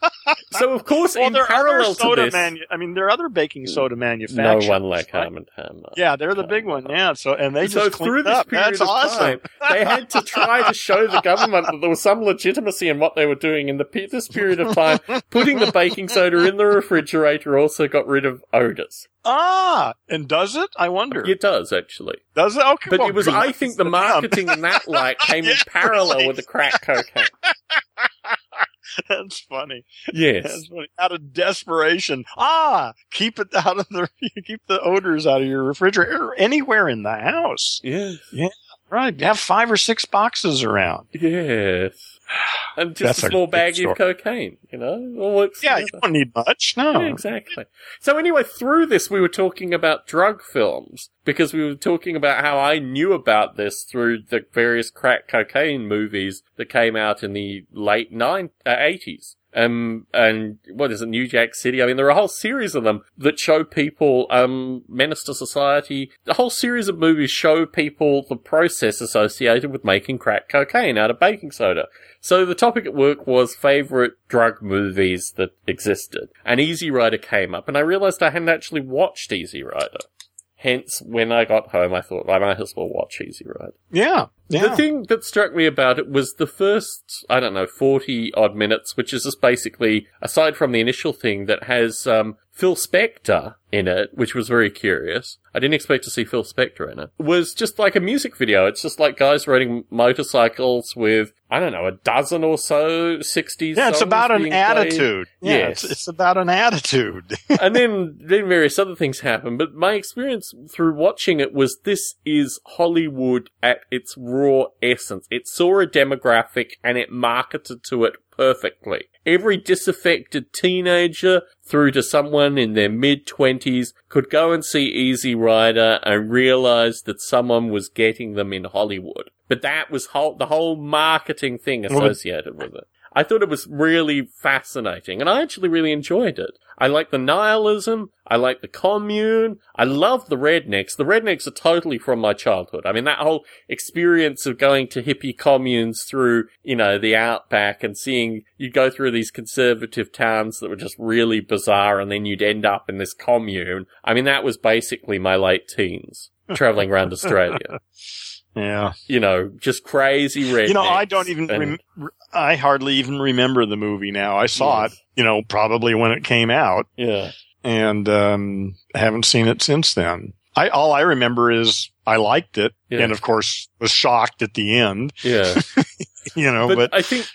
B: (laughs) So of course,
A: well,
B: in
A: there are
B: parallel
A: other
B: to this,
A: manu- I mean, there are other baking soda manufacturers.
B: no one like
A: right?
B: Arm and Hammer.
A: Yeah, they're the big one. Yeah. So and they
B: so
A: just
B: through this
A: up.
B: period
A: That's
B: of
A: awesome.
B: time, they had to (laughs) try to show the government that there was some legitimacy in what they were doing. In the pe- this period of time, putting the baking soda in the refrigerator also got rid of odors.
A: Ah, and does it? I wonder.
B: It does actually,
A: Does it? Okay.
B: but
A: well,
B: it was. I think the marketing in that light came in (laughs) parallel
A: really.
B: with the crack cocaine. (laughs)
A: That's funny.
B: Yes.
A: That's funny. Out of desperation. Ah, keep it out of the (laughs) keep the odors out of your refrigerator or anywhere in the house.
B: Yeah. Yeah.
A: Right. Have five or six boxes around.
B: Yes. (sighs) And just
A: That's
B: a
A: a
B: small
A: good
B: bag
A: story.
B: of cocaine, you know?
A: Yeah, you don't need much. No.
B: Yeah, exactly. So anyway, through this, we were talking about drug films because we were talking about how I knew about this through the various crack cocaine movies that came out in the late nine, uh, 80s. Um, and what is it, New Jack City? I mean, there are a whole series of them that show people, um, Menace to Society. A whole series of movies show people the process associated with making crack cocaine out of baking soda. So the topic at work was favorite drug movies that existed. And Easy Rider came up, and I realized I hadn't actually watched Easy Rider. Hence, when I got home, I thought I might as well watch Easy Rider.
A: Yeah. Yeah.
B: The thing that struck me about it was the first, I don't know, 40 odd minutes, which is just basically, aside from the initial thing that has, um, Phil Spector in it, which was very curious. I didn't expect to see Phil Spector in it. Was just like a music video. It's just like guys riding motorcycles with, I don't know, a dozen or so 60s
A: yeah, it's about an
B: being played.
A: attitude. Yeah,
B: Yes.
A: it's, it's about an attitude. (laughs)
B: and then then various other things happen. But my experience through watching it was this is Hollywood at its raw essence. It saw a demographic and it marketed to it perfectly. Every disaffected teenager through to someone in their mid twenties could go and see Easy Rider and realize that someone was getting them in Hollywood. But that was whole, the whole marketing thing
A: Well,
B: associated with it. I thought it was really fascinating, and I actually really enjoyed it. I like the nihilism. I like the commune. I love the rednecks. The rednecks are totally from my childhood. I mean, that whole experience of going to hippie communes through, you know, the outback and seeing you go through these conservative towns that were just really bizarre and then you'd end up in this commune. I mean, that was basically my late teens traveling around (laughs) Australia.
A: Yeah.
B: You know, just crazy rednecks.
A: You know, I don't even,
B: and-
A: rem- I hardly even remember the movie now. I saw
B: Yes.
A: it, you know, probably when it came out
B: yeah.
A: and, um, haven't seen it since then. I, all I remember is I liked it
B: Yeah.
A: and of course was shocked at the end,
B: Yeah. (laughs)
A: you know,
B: but,
A: but,
B: I think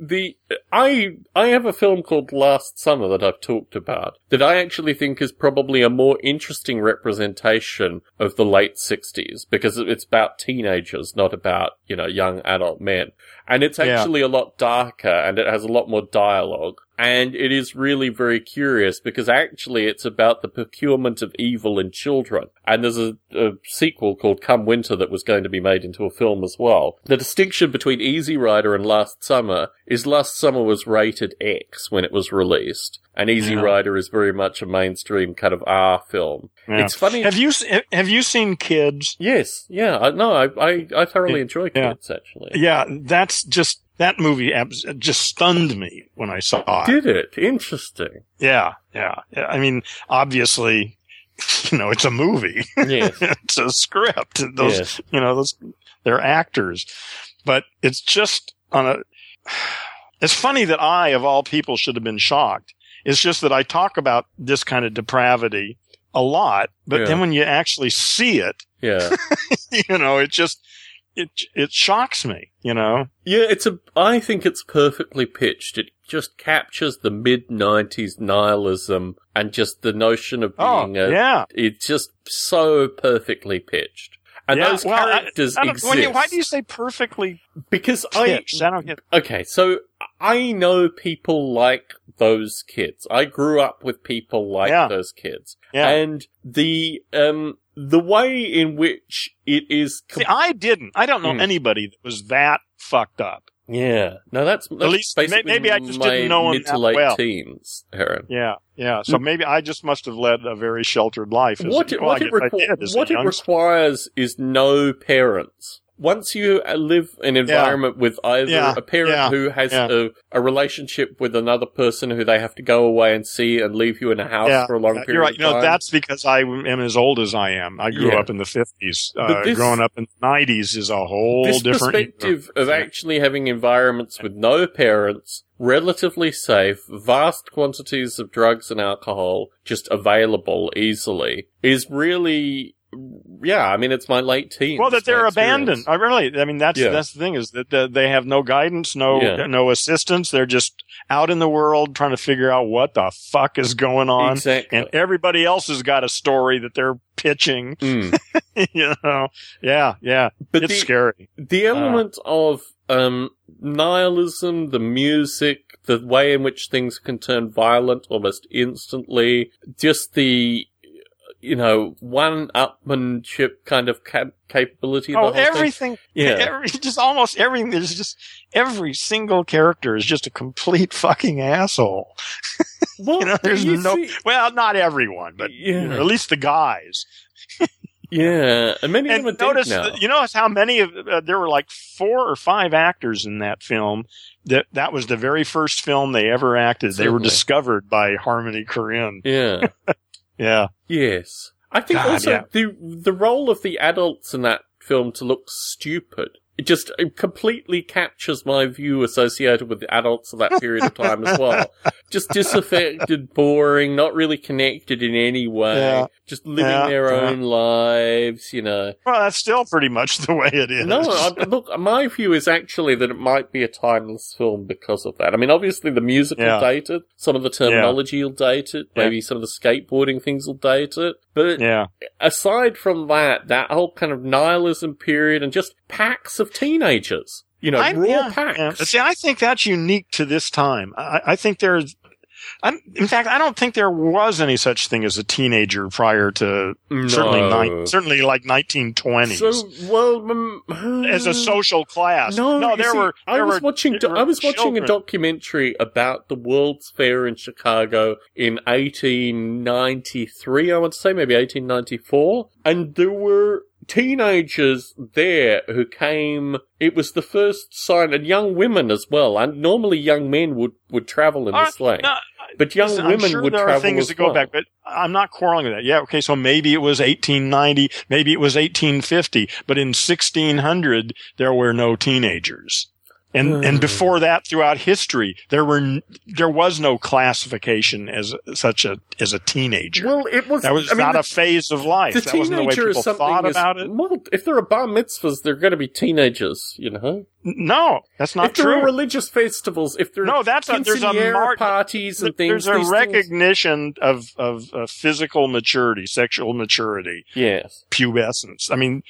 B: the I I have a film called Last Summer that I've talked about that I actually think is probably a more interesting representation of the late '60s because it's about teenagers, not about you know young adult men, and it's
A: Yeah.
B: actually a lot darker and it has a lot more dialogue. And it is really very curious because actually it's about the procurement of evil in children. And there's a, a sequel called Come Winter that was going to be made into a film as well. The distinction between Easy Rider and Last Summer is Last Summer was rated X when it was released. And Easy
A: Yeah.
B: Rider is very much a mainstream kind of R film.
A: yeah.
B: It's funny.
A: have you, have you seen kids?
B: yes. Yeah. I, no, I, I, I thoroughly enjoy
A: Yeah.
B: Kids actually.
A: Yeah. That's just, that movie abs- just stunned me when I saw it.
B: Did it? Interesting.
A: Yeah. Yeah. Yeah. I mean, obviously, you know, it's a movie.
B: Yes. (laughs)
A: it's a script. Those,
B: yes.
A: you know, those, they're actors, but it's just on a, (sighs) it's funny that I, of all people, should have been shocked. It's just that I talk about this kind of depravity a lot, but
B: Yeah.
A: then when you actually see it,
B: Yeah. (laughs)
A: you know, it just, it, it shocks me, you know?
B: Yeah, it's a. I think it's perfectly pitched. It just captures the mid '90s nihilism and just the notion of
A: Oh,
B: being a.
A: yeah.
B: It's just so perfectly pitched, and
A: Yeah,
B: those
A: well,
B: characters
A: I don't-
B: exist
A: you- why do you say perfectly
B: because I.
A: pitched? I don't get,
B: Okay, so I know people like those kids. I grew up with people like
A: Yeah.
B: those kids,
A: yeah.
B: and the um the way in which it is.
A: See, I didn't. I don't know
B: Hmm.
A: anybody that was that fucked up.
B: Yeah, no, that's, that's
A: least-
B: basically
A: maybe I just didn't know him
B: mid to late
A: well.
B: teens, Heron.
A: Yeah, yeah. So hmm. maybe I just must have led a very sheltered life.
B: What it,
A: well,
B: what, it, requ-
A: did as a
B: what it
A: youngster.
B: requires is no parents. Once you uh, live in an environment with either
A: Yeah,
B: a parent
A: yeah,
B: who has
A: yeah.
B: a, a relationship with another person who they have to go away and see and leave you in a house
A: Yeah,
B: for a long
A: yeah,
B: period
A: You're right.
B: of
A: You know, that's because I am as old as I am. I grew
B: Yeah.
A: up in the 50s. Uh,
B: this-
A: growing up in the 90s is a whole
B: this
A: different.
B: perspective of
A: Yeah.
B: actually having environments with no parents, relatively safe, vast quantities of drugs and alcohol just available easily, is really, yeah. I mean, it's my late teens.
A: well, that they're abandoned. I really, I mean, that's
B: Yeah.
A: that's the thing is that uh, they have no guidance, no
B: Yeah.
A: no assistance. They're just out in the world trying to figure out what the fuck is going on,
B: Exactly.
A: and everybody else has got a story that they're pitching.
B: Mm. (laughs)
A: you know, yeah, yeah,
B: But
A: it's
B: the,
A: scary.
B: the element of um, nihilism, the music, the way in which things can turn violent almost instantly, just the you know one-upmanship kind of cap- capability.
A: Oh,
B: the whole thing.
A: everything.
B: Yeah. (laughs)
A: Every, just almost everything. There's just every single character is just a complete fucking asshole. (laughs)
B: Well,
A: You know, there's
B: you
A: no.
B: see-
A: Well, not everyone, but you know, at least the guys. (laughs)
B: yeah, and many
A: And
B: of them
A: notice, you notice how many of uh, there were like four or five actors in that film. That that was the very first film they ever acted. They were discovered by Harmony Korine.
B: yeah.
A: Yeah,
B: Yes. I think
A: God,
B: also
A: yeah.
B: the the role of the adults in that film to look stupid. It just it completely captures my view associated with the adults of that period of time as well. (laughs) Just disaffected, boring, not really connected in any way.
A: Yeah.
B: Just living
A: Yeah,
B: their
A: yeah.
B: own lives, you know.
A: well, that's still pretty much the way it is.
B: No, I, look, my view is actually that it might be a timeless film because of that. I mean, obviously the music will date it, some of the terminology will date it, maybe some of the skateboarding things will date it, but
A: yeah,
B: aside from that, that whole kind of nihilism period and just packs of teenagers, you know,
A: I-
B: raw
A: yeah,
B: packs.
A: yeah. See, I think that's unique to this time. I, I think there's I'm, in fact, I don't think there was any such thing as a teenager prior to certainly ni- certainly like 1920s
B: So, well, um,
A: as a social class.
B: No, no
A: there
B: see,
A: were.
B: I was
A: were-
B: watching. Do- I
A: were
B: was watching a documentary about the World's Fair in Chicago in 1893. I want to say maybe 1894, and there were teenagers there who came. It was the first sign, and young women as well. And normally, young men would would travel in
A: Uh,
B: this lane,
A: no,
B: but young
A: Listen,
B: women
A: I'm sure
B: would
A: there
B: travel
A: are things to go
B: well.
A: back, but I'm not quarreling with that. Yeah, okay, so maybe it was 1890, maybe it was 1850, but in 1600 there were no teenagers. And and
B: Hmm.
A: before that, throughout history, there were there was no classification as such a as a teenager.
B: Well, it was.
A: that was
B: I
A: not
B: the-
A: a phase of life.
B: The
A: that wasn't the way people thought
B: is-
A: about it.
B: Well, if there are bar mitzvahs, they're going to be teenagers. You know,
A: No, that's not
B: if there are
A: true.
B: religious festivals, if there are
A: No, that's a, there's a mark.
B: parties and things.
A: There's a
B: these things-
A: recognition of of uh, physical maturity, sexual maturity.
B: Yes.
A: pubescence. I mean,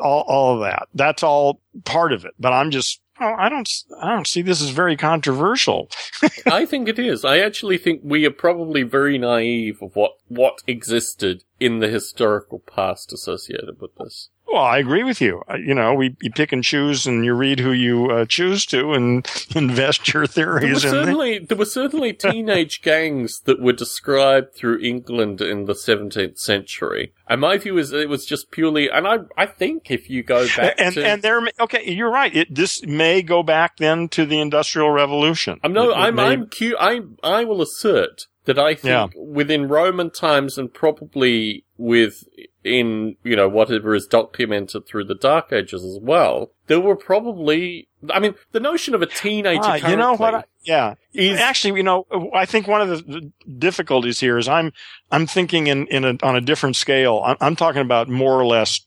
A: all, all of that. That's all part of it. But I'm just, oh, I don't, I don't see this as very controversial. (laughs)
B: I think it is. I actually think we are probably very naive of what, what existed in the historical past associated with this.
A: Well, I agree with you. You know, we you pick and choose, and you read who you uh, choose to, and (laughs) invest your
B: There were
A: theories in.
B: certainly, there were certainly teenage gangs that were described through England in the 17th century. And my view is that it was just purely, and I, I think if you go back
A: And
B: to,
A: and there, okay, you're right. It, this may go back then to the Industrial Revolution.
B: I'm no,
A: It- it
B: I'm,
A: may-
B: I'm cu- I, I will assert that I think
A: Yeah.
B: within Roman times and probably with in you know whatever is documented through the Dark Ages as well, there were probably. I mean, the notion of a teenager.
A: Ah, you know what? I, yeah,
B: is
A: actually, you know, I think one of the, difficulties here is I'm I'm thinking in in a, on a different scale. I'm, I'm talking about more or less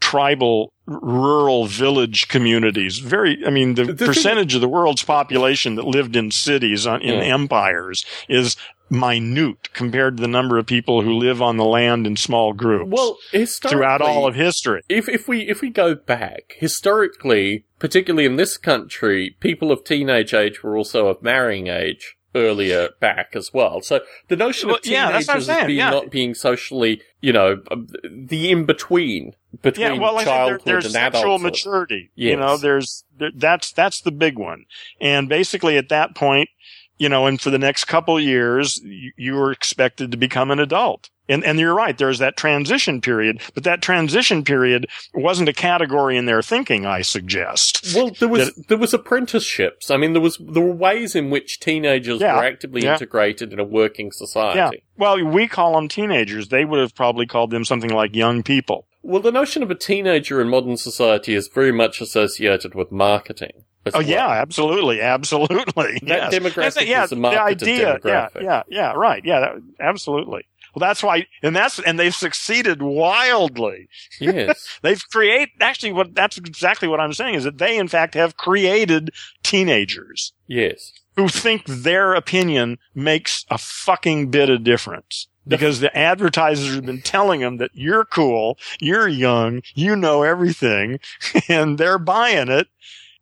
A: tribal, rural village communities. Very, I mean, the,
B: The thing-
A: percentage of the world's population that lived in cities on, in
B: Yeah.
A: empires is minute compared to the number of people who live on the land in small groups
B: well historically
A: throughout all of history.
B: if if we if we go back historically, particularly in this country, people of teenage age were also of marrying age earlier back as well. So the notion
A: Well,
B: of teenagers
A: that's what I'm
B: as
A: saying,
B: being
A: yeah.
B: not being socially, you know, um, the in between between
A: yeah, well, said, there,
B: childhood
A: there's
B: and
A: sexual
B: adulthood.
A: maturity.
B: Yes.
A: You know, there's there, that's that's the big one, and basically at that point, you know, and for the next couple of years, you, you were expected to become an adult. And and you're right. There's that transition period, but that transition period wasn't a category in their thinking. I suggest.
B: Well, there was there was apprenticeships. I mean, there was there were ways in which teenagers
A: Yeah,
B: were actively
A: yeah.
B: integrated in a working society.
A: Yeah. Well, we call them teenagers. They would have probably called them something like young people.
B: Well, the notion of a teenager in modern society is very much associated with marketing.
A: Oh
B: well.
A: yeah, absolutely, absolutely. (laughs)
B: That
A: yes.
B: demographic
A: That's- yeah,
B: is marketed
A: the idea. Yeah, yeah, yeah, right. Yeah, that, absolutely. Well, that's why, and that's, and they've succeeded wildly. (laughs)
B: Yes.
A: They've created, actually what, that's exactly what I'm saying is that they in fact have created teenagers
B: yes.
A: who think their opinion makes a fucking bit of difference. Because the advertisers have been telling them that you're cool, you're young, you know everything, (laughs) and they're buying it.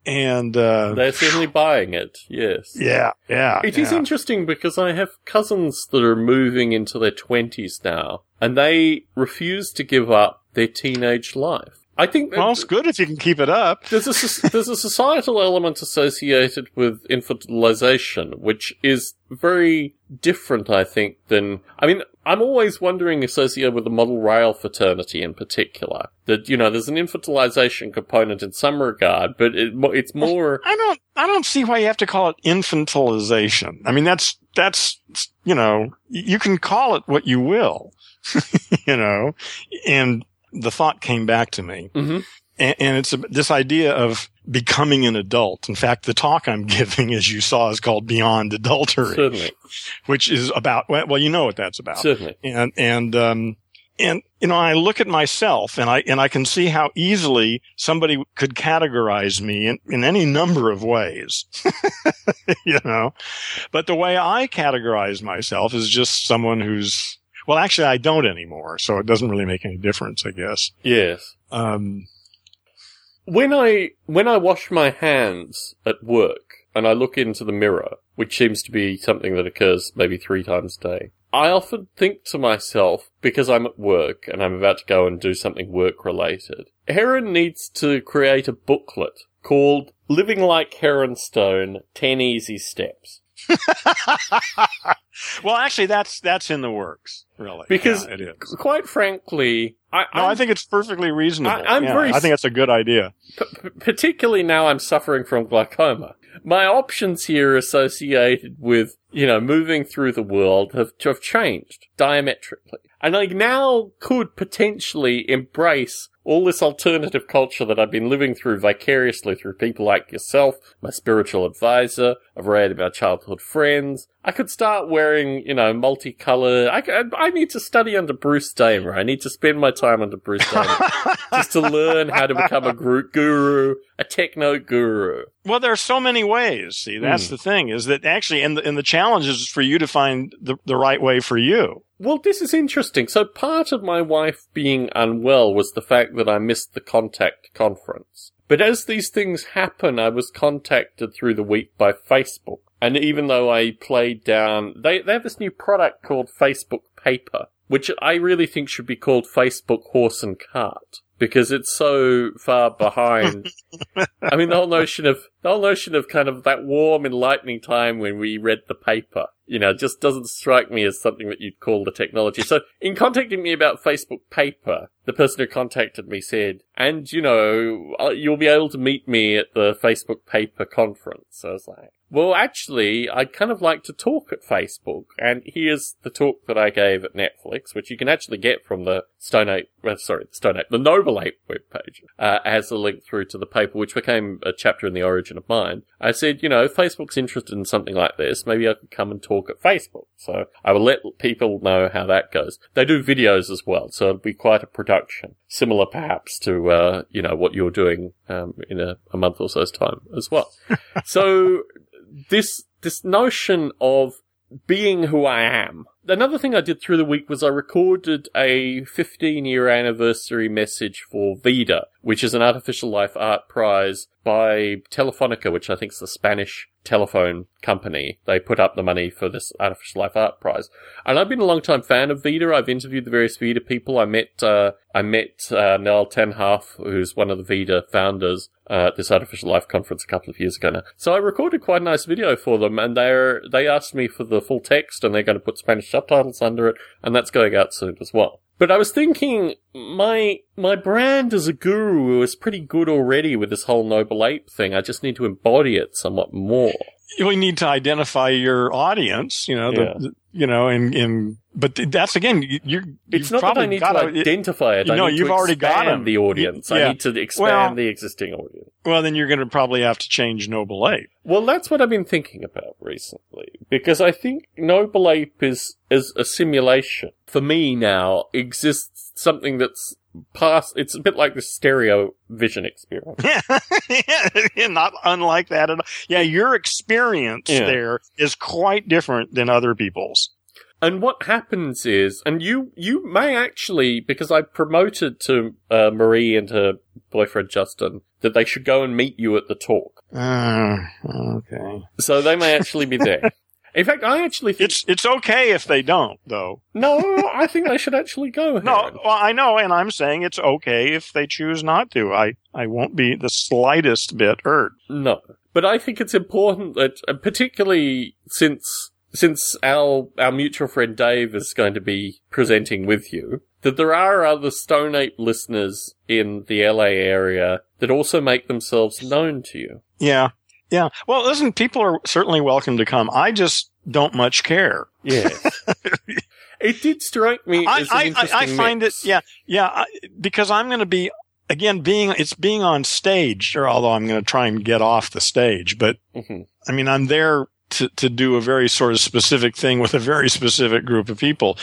A: And, uh,
B: They're certainly buying it. Yes.
A: yeah, yeah.
B: It is
A: yeah.
B: interesting because I have cousins that are moving into their 20s now, and they refuse to give up their teenage life. I think that
A: Well, good if you can keep it up.
B: there's a there's a societal element associated with infantilization, which is very different, I think, than I mean, I'm always wondering associated with the model rail fraternity in particular that you know there's an infantilization component in some regard, but it, it's more
A: I don't, I don't see why you have to call it infantilization. I mean, that's, that's, you know, you can call it what you will, (laughs) you know, and the thought came back to me.
B: Mhm.
A: And, and it's a, this idea of becoming an adult. In fact, the talk I'm (laughs) giving, as you saw, is called Beyond Adultery,
B: certainly
A: which is about, well, well, you know what that's about.
B: certainly
A: and and um and you know I look at myself and I and I can see how easily somebody could categorize me in, in any number of ways (laughs) you know but the way I categorize myself is just someone who's well actually I don't anymore so it doesn't really make any difference I guess
B: yes.
A: um
B: when I when I wash my hands at work, and I look into the mirror, which seems to be something that occurs maybe three times a day, I often think to myself, because I'm at work and I'm about to go and do something work related, Heron needs to create a booklet called Living Like Heron Stone 10 Easy Steps. (laughs)
A: well, actually, that's that's in the works, really.
B: Because,
A: Yeah, it is.
B: quite frankly, I,
A: No,
B: I'm
A: I think it's perfectly reasonable.
B: I- I'm
A: Yeah,
B: very
A: I think that's a good idea.
B: P- particularly now I'm suffering from glaucoma. My options here associated with, you know, moving through the world have, have changed diametrically. And I now could potentially embrace all this alternative culture that I've been living through vicariously through people like yourself, my spiritual advisor. I've read about childhood friends. I could start wearing, you know, multicolored. I need to study under Bruce Damer. I need to spend my time under Bruce Damer (laughs) just to learn how to become a gru- guru, a techno guru.
A: Well, there are so many ways. See, that's
B: Hmm.
A: the thing is that actually, and the, and the challenge is for you to find the, the right way for you.
B: Well, this is interesting. So part of my wife being unwell was the fact that I missed the contact conference. But as these things happen, I was contacted through the week by Facebook. And even though I played down, they, they have this new product called Facebook Paper, which I really think should be called Facebook Horse and Cart. Because it's so far behind. I mean, the whole notion of, the whole notion of kind of that warm, enlightening time when we read the paper, you know, just doesn't strike me as something that you'd call the technology. So in contacting me about Facebook paper, the person who contacted me said, and you know, uh, you'll be able to meet me at the Facebook paper conference. I was like, well, actually, I'd kind of like to talk at Facebook, and here's the talk that I gave at Netflix, which you can actually get from the Stone Ape, well, sorry, the Stone Ape, the Noble Ape webpage, uh, as a link through to the paper, which became a chapter in the Origin of Mind. I said, you know, if Facebook's interested in something like this, maybe I could come and talk at Facebook. So I will let people know how that goes. They do videos as well, so it'll be quite a production. Similar perhaps to, uh, you know, what you're doing, um, in a, a month or so's time as well. (laughs) so this, this notion of being who I am. Another thing I did through the week was I recorded a 15 year anniversary message for Vida, which is an artificial life art prize by Telefonica, which I think is the Spanish telephone company. They put up the money for this artificial life art prize. And I've been a long time fan of Vida. I've interviewed the various Vida people. I met, uh, I met, uh, Nell Tenhaaf, who's one of the Vida founders, uh, at this artificial life conference a couple of years ago now. So I recorded quite a nice video for them and they're, they asked me for the full text and they're going to put Spanish subtitles under it and that's going out soon as well. But I was thinking, my, my brand as a guru is pretty good already with this whole noble ape thing. I just need to embody it somewhat more.
A: We need to identify your audience, you know, the,
B: Yeah.
A: the- you know, and, and, but that's again, you- you're,
B: It's
A: you've
B: not that I need to identify it.
A: you know, you've already got
B: expand
A: 'em.
B: the audience.
A: You-
B: I need to expand
A: Well-
B: the existing audience.
A: well, then you're going to probably have to change Noble Ape.
B: Well, that's what I've been thinking about recently because I think Noble Ape is is a simulation. For me now exists something that's past. It's a bit like the stereo vision experience. (laughs) (laughs)
A: yeah, not unlike that at all. Yeah, your experience
B: Yeah.
A: there is quite different than other people's.
B: And what happens is, and you you may actually, because I promoted to uh, Marie and her boyfriend Justin that they should go and meet you at the talk.
A: Uh, okay.
B: So they may actually be there. (laughs) In fact, I actually think
A: It's it's okay if they don't, though.
B: no. I think they should actually go. (laughs)
A: No, well, I know, and I'm saying it's okay if they choose not to. I I won't be the slightest bit hurt.
B: No, but I think it's important that, uh, particularly since since our our mutual friend Dave is going to be presenting with you, that there are other Stone Ape listeners in the LA area that also make themselves known to you.
A: Yeah, yeah. Well, listen, people are certainly welcome to come. I just don't much care.
B: Yeah. (laughs) it did strike me
A: I I, I, I find
B: mix.
A: it. Yeah, yeah. I, because I'm going to be again being it's being on stage, or although I'm going to try and get off the stage, but
B: Mhm.
A: I mean, I'm there to, to do a very sort of specific thing with a very specific group of people.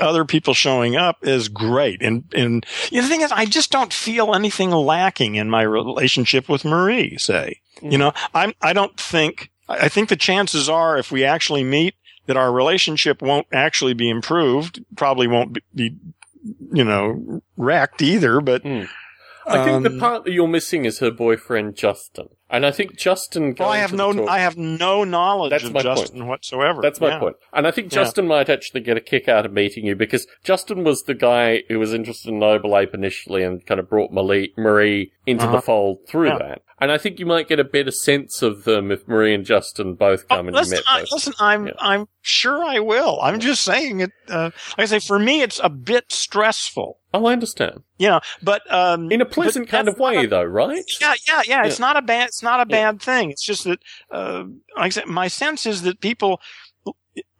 A: Other people showing up is great. And, and you know, the thing is, I just don't feel anything lacking in my relationship with Marie, say. You know, I'm, I don't think, I think the chances are if we actually meet that our relationship won't actually be improved, probably won't be, be you know, wrecked either, but
B: Mm. I think the
A: Um,
B: part that you're missing is her boyfriend Justin, and I think Justin.
A: Well, I have no,
B: talk-
A: I have no knowledge
B: That's
A: of
B: my point.
A: Justin whatsoever.
B: That's my
A: Yeah.
B: point. And I think
A: Yeah.
B: Justin might actually get a kick out of meeting you because Justin was the guy who was interested in Noble Ape initially and kind of brought Marie, Marie into
A: Uh-huh.
B: the fold through
A: Yeah.
B: that. And I think you might get a better sense of them if Marie and Justin both
A: Oh,
B: come and you
A: listen,
B: met
A: I, listen, I'm
B: Yeah.
A: I'm sure I will. I'm just saying it. Uh, like I say, for me, it's a bit stressful.
B: Oh, I understand.
A: You know, but um,
B: In a pleasant kind of way,
A: a-
B: though, right?
A: Yeah, yeah, yeah. It's not a bad. It's not a
B: Yeah.
A: bad thing. It's just that, uh, like I said, my sense is that people.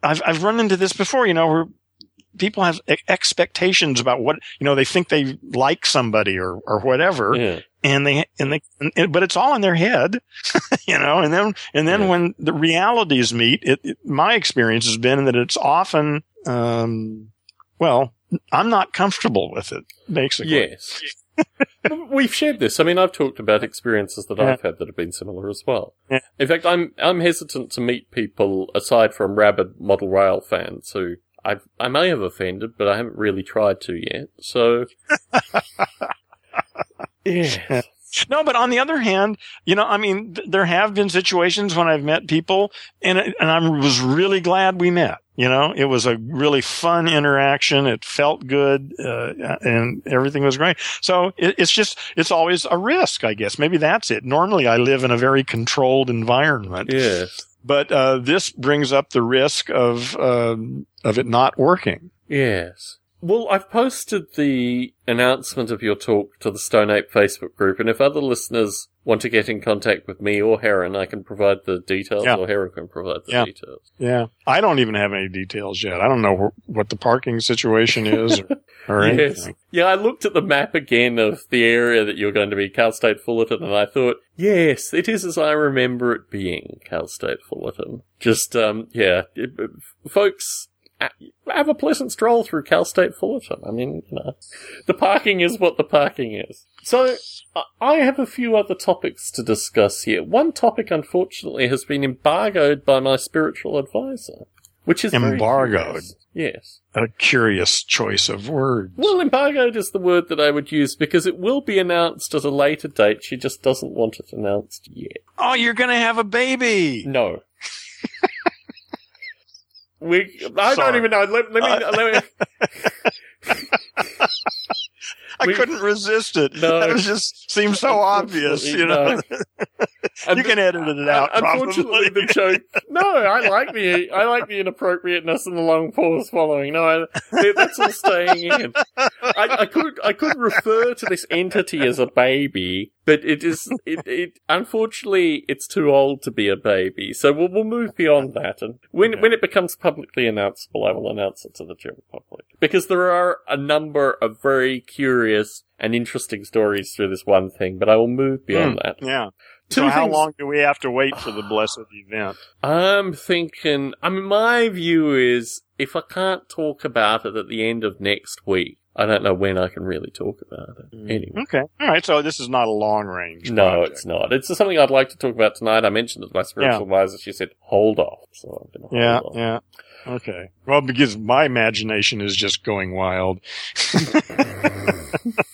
A: I've I've run into this before. You know, where people have expectations about what you know. They think they like somebody or or whatever,
B: Yeah.
A: and they and they and, but it's all in their head (laughs) you know and then and then
B: Yeah.
A: when the realities meet it, it my experience has been that it's often um well i'm not comfortable with it basically
B: Yes. (laughs) We've shared this. I mean, I've talked about experiences that
A: Yeah.
B: I've had that have been similar as well.
A: Yeah.
B: In fact, I'm I'm hesitant to meet people aside from rabid model rail fans who I I may have offended, but I haven't really tried to yet. So, (laughs) yeah,
A: no but on the other hand you know i mean th- there have been situations when i've met people and it- and i was really glad we met you know? It was a really fun interaction. It felt good uh, and everything was great. So it, it's just it's always a risk i guess. Maybe that's it. Normally i live in a very controlled environment.
B: Yes,
A: but uh, this brings up the risk of um, of it not working.
B: Yes. Well, I've posted the announcement of your talk to the Stone Ape Facebook group, and if other listeners want to get in contact with me or Heron, I can provide the details,
A: Yeah.
B: or Heron can provide the
A: Yeah.
B: details.
A: yeah i don't even have any details yet i don't know wh- what the parking situation is or, (laughs) or
B: Yes.
A: anything
B: Yeah, I looked at the map again of the area that you're going to be, Cal State Fullerton, and I thought, yes, it is as I remember it being, Cal State Fullerton. Just, um, yeah, it- folks, have a pleasant stroll through Cal State Fullerton. I mean, you know, the parking is what the parking is. So, I- have a few other topics to discuss here. One topic, unfortunately, has been embargoed by my spiritual advisor, which is
A: Embargoed?
B: Yes.
A: a curious choice of words
B: Well, embargoed is the word that I would use because it will be announced at a later date. She just doesn't want it announced yet.
A: oh you're gonna have a baby
B: No. (laughs) we, I don't even know. Let, let me, uh, let me, (laughs)
A: I
B: We-
A: couldn't resist it.
B: No.
A: Was just seems so obvious, (laughs) you know.
B: And (laughs) (laughs)
A: you can edit it out. (laughs)
B: Unfortunately,
A: probably.
B: the joke. No, I like the I like the inappropriateness and the long pause following. No, I, that's all staying in. I, I could I could refer to this entity as a baby, but it is it, it unfortunately it's too old to be a baby. So we'll we'll move beyond that, and when
A: Okay.
B: when it becomes publicly announceable, I will announce it to the general public because there are a number of very curious and interesting stories through this one thing. But I will move beyond hmm. that.
A: yeah.
B: Two
A: so how
B: things-
A: long do we have to wait for the blessed event?
B: I'm thinking, I mean, my view is if I can't talk about it at the end of next week, I don't know when I can really talk about it. Mm. Anyway.
A: Okay. All right. So this is not a long range.
B: No,
A: project.
B: it's not. It's something I'd like to talk about tonight. I mentioned it to my spiritual advisor. She said, hold off. So I'm going to
A: Yeah.
B: off.
A: Yeah. Okay. Well, because my imagination is just going wild. (laughs) (laughs)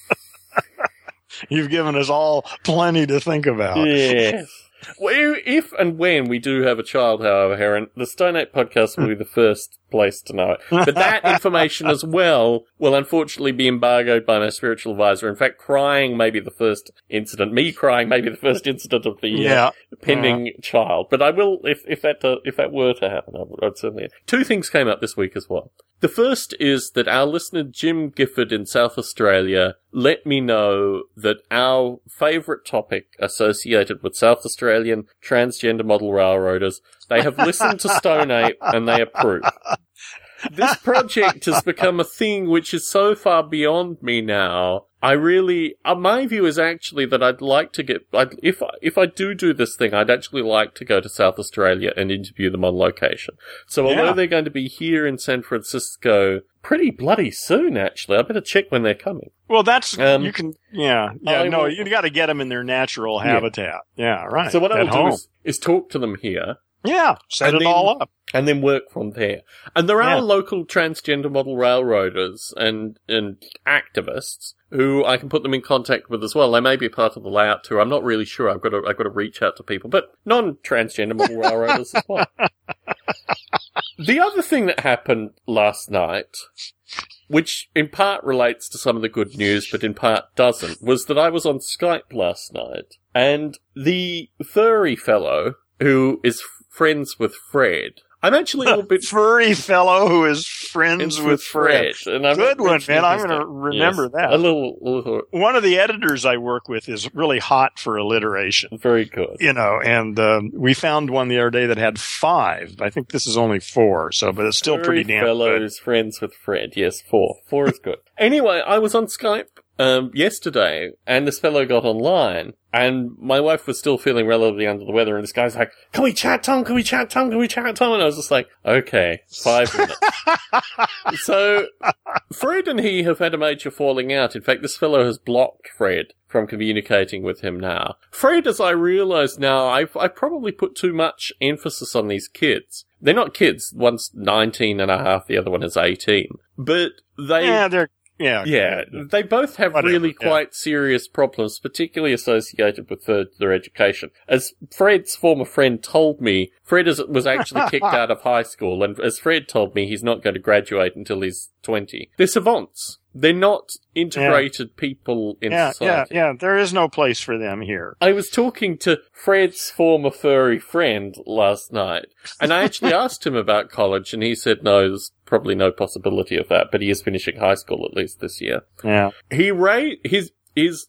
A: (laughs) You've given us all plenty to think about.
B: Yes. Well, if and when we do have a child, however, Heron, the Stone Ape podcast will be the first place to know it. But that (laughs) information as well will unfortunately be embargoed by my spiritual advisor. In fact, crying may be the first incident. Me crying may be the first incident of the uh,
A: Yeah.
B: pending child. But I will, if if that uh, if that were to happen, I would, I'd certainly. Two things came up this week as well. The first is that our listener Jim Gifford in South Australia let me know that our favourite topic associated with South Australian transgender model railroaders, they have listened to Stone Ape and they approve. This project has become a thing which is so far beyond me now. I really, uh, my view is actually that I'd like to get, I'd, if I, if I do do this thing, I'd actually like to go to South Australia and interview them on location. So although
A: Yeah.
B: they're going to be here in San Francisco pretty bloody soon, actually, I better check when they're coming.
A: Well, that's
B: Um,
A: you can. Yeah. Yeah.
B: I
A: no,
B: will-
A: you got to get them in their natural habitat. Yeah. Right.
B: So what
A: I'll
B: do is, is talk to them here.
A: Yeah, set
B: And
A: it
B: then-
A: all up.
B: and then work from there. And there are
A: Yeah.
B: local transgender model railroaders and and activists who I can put them in contact with as well. They may be part of the layout too. I'm not really sure. I've got to I've got to reach out to people, but non-transgender model (laughs) railroaders as well. The other thing that happened last night, which in part relates to some of the good news, but in part doesn't, was that I was on Skype last night, and the furry fellow who is friends with Fred. I'm actually a little (laughs) bit
A: Furry fellow who is friends with Fred.
B: and I'm
A: Good one, man. I'm gonna remember
B: Yes.
A: that.
B: A little, little,
A: One of the editors I work with is really hot for alliteration.
B: very good.
A: You know, and um, we found one the other day that had five. I think this is only four, so but it's still pretty
B: Furry
A: damn good.
B: fellows friends with Fred. Yes, four. Four is good. (laughs) Anyway, I was on Skype um, yesterday, and this fellow got online, and my wife was still feeling relatively under the weather, and this guy's like, "Can we chat, Tom? Can we chat, Tom? Can we chat, Tom?" And I was just like, "Okay, five minutes." (laughs) so Fred and he have had a major falling out. In fact, this fellow has blocked Fred from communicating with him now. Fred, as I realise now, I've, I probably put too much emphasis on these kids. They're not kids. One's 19 and a half, the other one is 18. But they,
A: Yeah, they're yeah,
B: yeah, they both have
A: Whatever,
B: really
A: yeah.
B: quite serious problems, particularly associated with their education. As Fred's former friend told me, Fred is, was actually (laughs) kicked out of high school, and as Fred told me, he's not going to graduate until he's 20. They're savants. They're not integrated people in
A: yeah, yeah, yeah. There is no place for them here.
B: I was talking to Fred's former furry friend last night, and I actually (laughs) asked him about college, and he said no, there's probably no possibility of that, but he is finishing high school at least this year.
A: Yeah,
B: He ra- his is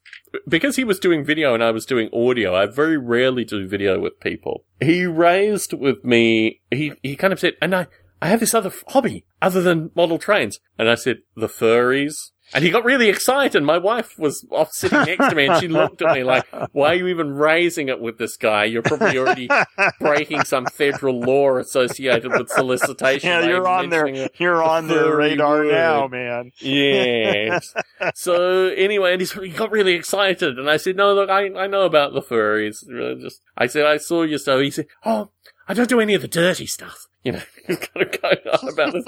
B: because he was doing video and I was doing audio. I very rarely do video with people. He raised with me. He he kind of said, and I I have this other f- hobby other than model trains, and I said the furries. And he got really excited. My wife was off sitting next to me and she looked at me like, why are you even raising it with this guy? You're probably already breaking some federal law associated with solicitation.
A: yeah. You're on their you're on their radar
B: word.
A: now, man.
B: Yes. so anyway, and he's, he got really excited, and I said, "No, look, I I know about the furries. Just I said I saw you." So he said, "Oh, I don't do any of the dirty stuff." You know, he's kind of going on about this.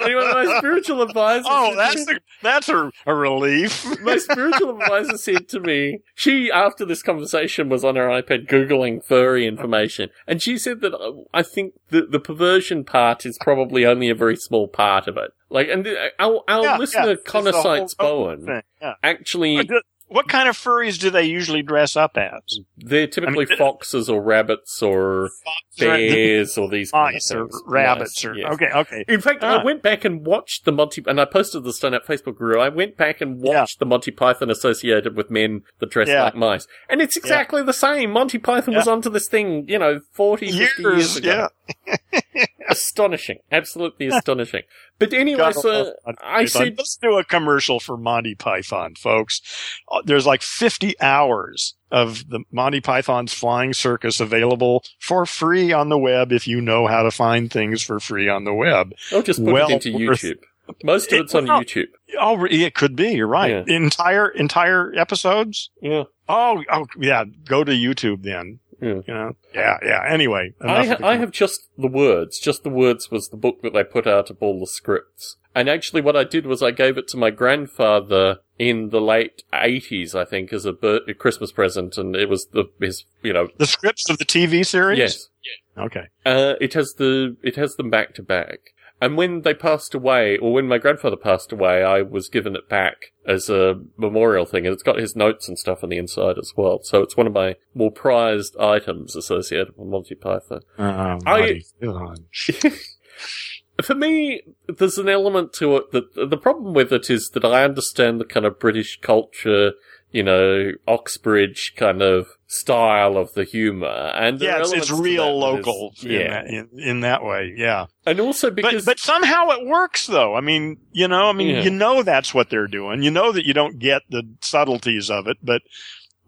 B: Anyway, my spiritual advisor.
A: Oh, that's a, that's a, a relief. (laughs)
B: my spiritual advisor said to me, she, after this conversation, was on her iPad Googling furry information. And she said that uh, I think the, the perversion part is probably only a very small part of it. Like, and uh, our, our
A: Yeah,
B: listener,
A: yeah. The
B: Conosites
A: whole
B: Bowen,
A: Yeah.
B: actually, (laughs)
A: What kind of furries do they usually dress up as?
B: they're typically
A: I mean,
B: foxes or rabbits or bears or these
A: Mice or rabbits
B: Mice,
A: or
B: yes.
A: okay, okay.
B: In fact,
A: Ah.
B: I went back and watched the Monty, and I posted this on our Facebook group. I went back and watched the Monty Python associated with men that dress
A: Yeah.
B: like mice. And it's exactly the same. Monty Python was onto this thing, you know, 40, 50 years
A: Years,
B: ago.
A: Yeah. (laughs)
B: Astonishing. Absolutely (laughs) astonishing. But anyway, so I
A: Python.
B: said,
A: let's do a commercial for Monty Python, folks. Uh, There's like 50 hours of the Monty Python's Flying Circus available for free on the web if you know how to find things for free on the web.
B: I'll just put
A: well
B: it into
A: worth-
B: YouTube. Most of
A: It-
B: it's on
A: well,
B: YouTube.
A: Oh, it could be. You're right.
B: Yeah.
A: Entire entire episodes.
B: Yeah.
A: Oh, oh, yeah. Go to YouTube then.
B: Yeah.
A: You know. Yeah, yeah. Anyway,
B: I, ha- I have just the words. Just the words was the book that they put out of all the scripts. And actually, what I did was I gave it to my grandfather in the late eighties, I think, as a, bir- a Christmas present, and it was the his, you know,
A: the scripts of the TV series.
B: yes,
A: Okay.
B: uh, it has the it has them back to back. And when they passed away, or when my grandfather passed away, I was given it back as a memorial thing, and it's got his notes and stuff on the inside as well. So it's one of my more prized items associated with Monty Python.
A: Uh,
B: I- (laughs) For me, there's an element to it that the problem with it is that I understand the kind of British culture, you know, Oxbridge kind of style of the humor, and
A: yeah, it's, it's real
B: that is-
A: local. in
B: yeah,
A: that- in, in that way. Yeah.
B: and also
A: But
B: because
A: but somehow it works though. I mean, you know, I mean,
B: Yeah.
A: you know that's what they're doing. You know that you don't get the subtleties of it, but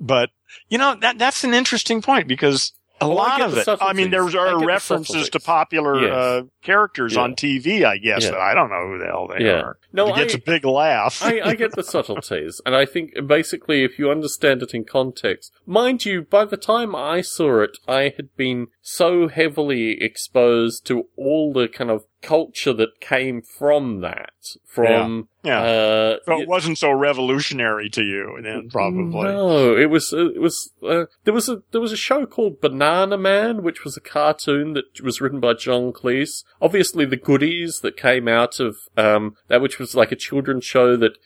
A: but you know that that's an interesting point because a lot of it. I mean, there are
B: get the
A: references to popular
B: Yes.
A: uh, characters
B: Yeah.
A: on TV. I guess
B: Yeah.
A: I don't know who the hell they
B: Yeah.
A: are.
B: No,
A: it gets
B: I-
A: a big laugh.
B: I, I get the subtleties, and I think basically if you understand it in context, mind you, by the time I saw it, I had been so heavily exposed to all the kind of culture that came from that. From
A: Yeah.
B: uh,
A: So
B: y-
A: it wasn't so revolutionary to you then, probably.
B: no, it was uh, it was uh, there was a there was a show called Banana Man, which was a cartoon that was written by John Cleese. Obviously, the goodies that came out of um, that, which was like a children's show that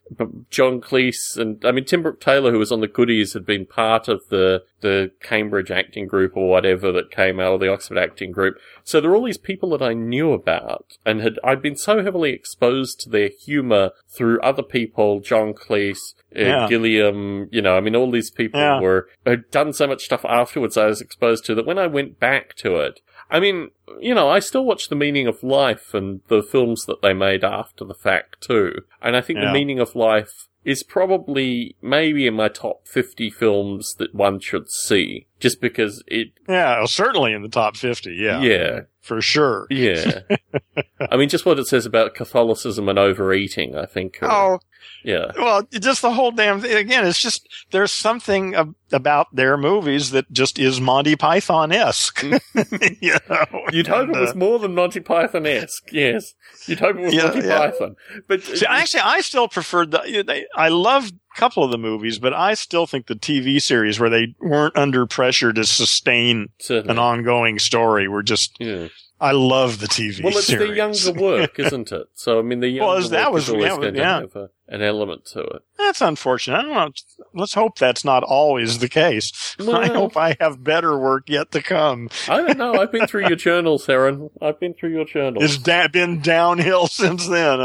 B: John Cleese and I mean Tim Brooke Taylor, who was on the goodies, had been part of the the Cambridge acting group or whatever that came out of the Oxford acting group. So there were all these people that I knew about and had I'd been so heavily exposed to their humour through other people, John Cleese, uh, Gilliam, you know, I mean, all these people
A: Yeah.
B: were had done so much stuff afterwards I was exposed to that when I went back to it, I mean, you know, I still watch The Meaning of Life and the films that they made after the fact too. And I think
A: Yeah.
B: The Meaning of Life is probably maybe in my top 50 films that one should see just because it,
A: Yeah, certainly in the top 50. Yeah.
B: yeah,
A: For sure.
B: yeah. (laughs) I mean, just what it says about Catholicism and overeating, I think. uh,
A: Oh,
B: yeah.
A: well, just the whole damn thing. Again, it's just, there's something ab- about their movies that just is Monty Python-esque. (laughs) you know?
B: You'd hope
A: And,
B: it was
A: uh,
B: more than Monty Python-esque, yes. You'd hope it was
A: Yeah,
B: Monty
A: yeah.
B: Python. But
A: See, actually, I still preferred the. you know, they- I loved a couple of the movies, but I still think the TV series where they weren't under pressure to sustain
B: certainly.
A: an ongoing story were just.
B: yeah.
A: I love the TV series.
B: Well, it's
A: series.
B: the younger work, isn't it? So, I mean, the younger
A: Well, that
B: work
A: was-
B: is always
A: yeah,
B: going to have a, an element to it.
A: That's unfortunate. I don't know. Let's hope that's not always the case. (laughs) I hope I have better work yet to come.
B: I don't know. I've been through your (laughs) journals, Heron. I've been through your journals.
A: It's da- been downhill (laughs) since then.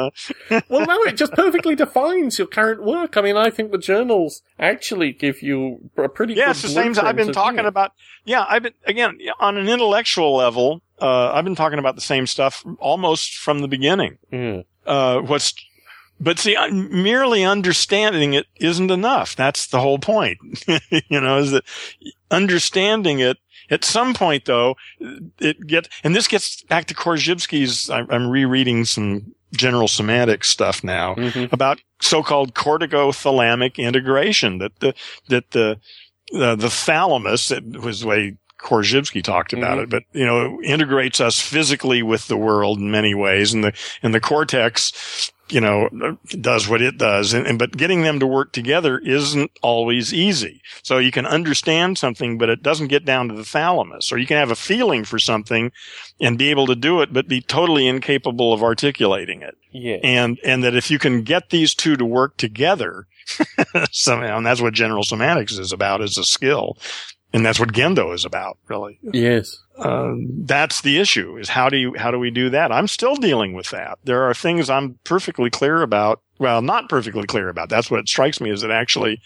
A: Huh?
B: well, no, it just perfectly defines your current work. I mean, I think the journals actually give you a pretty
A: Yeah,
B: good
A: it's the same. I've been talking
B: you.
A: about. Yeah, I've been again on an intellectual level. Uh, I've been talking about the same stuff almost from the beginning.
B: Yeah.
A: Uh, what's, but see, uh, merely understanding it isn't enough. That's the whole point. (laughs) you know, is that understanding it at some point though, it get, and this gets back to Korzybski's, I'm, I'm rereading some general semantic stuff now
B: Mhm.
A: about so-called corticothalamic integration that the, that the, the, the thalamus, it was the way Korzybski talked about
B: Mhm.
A: it, but you know, integrates us physically with the world in many ways. And the, and the cortex, you know, does what it does. And, and, but getting them to work together isn't always easy. So you can understand something, but it doesn't get down to the thalamus. Or you can have a feeling for something and be able to do it, but be totally incapable of articulating it.
B: Yeah.
A: And, and that if you can get these two to work together (laughs) somehow, and that's what general semantics is about, is a skill. And that's what Gendo is about, really.
B: yes.
A: Um, that's the issue is how do you, how do we do that? I'm still dealing with that. There are things I'm perfectly clear about. Well, not perfectly clear about. That's what strikes me is that actually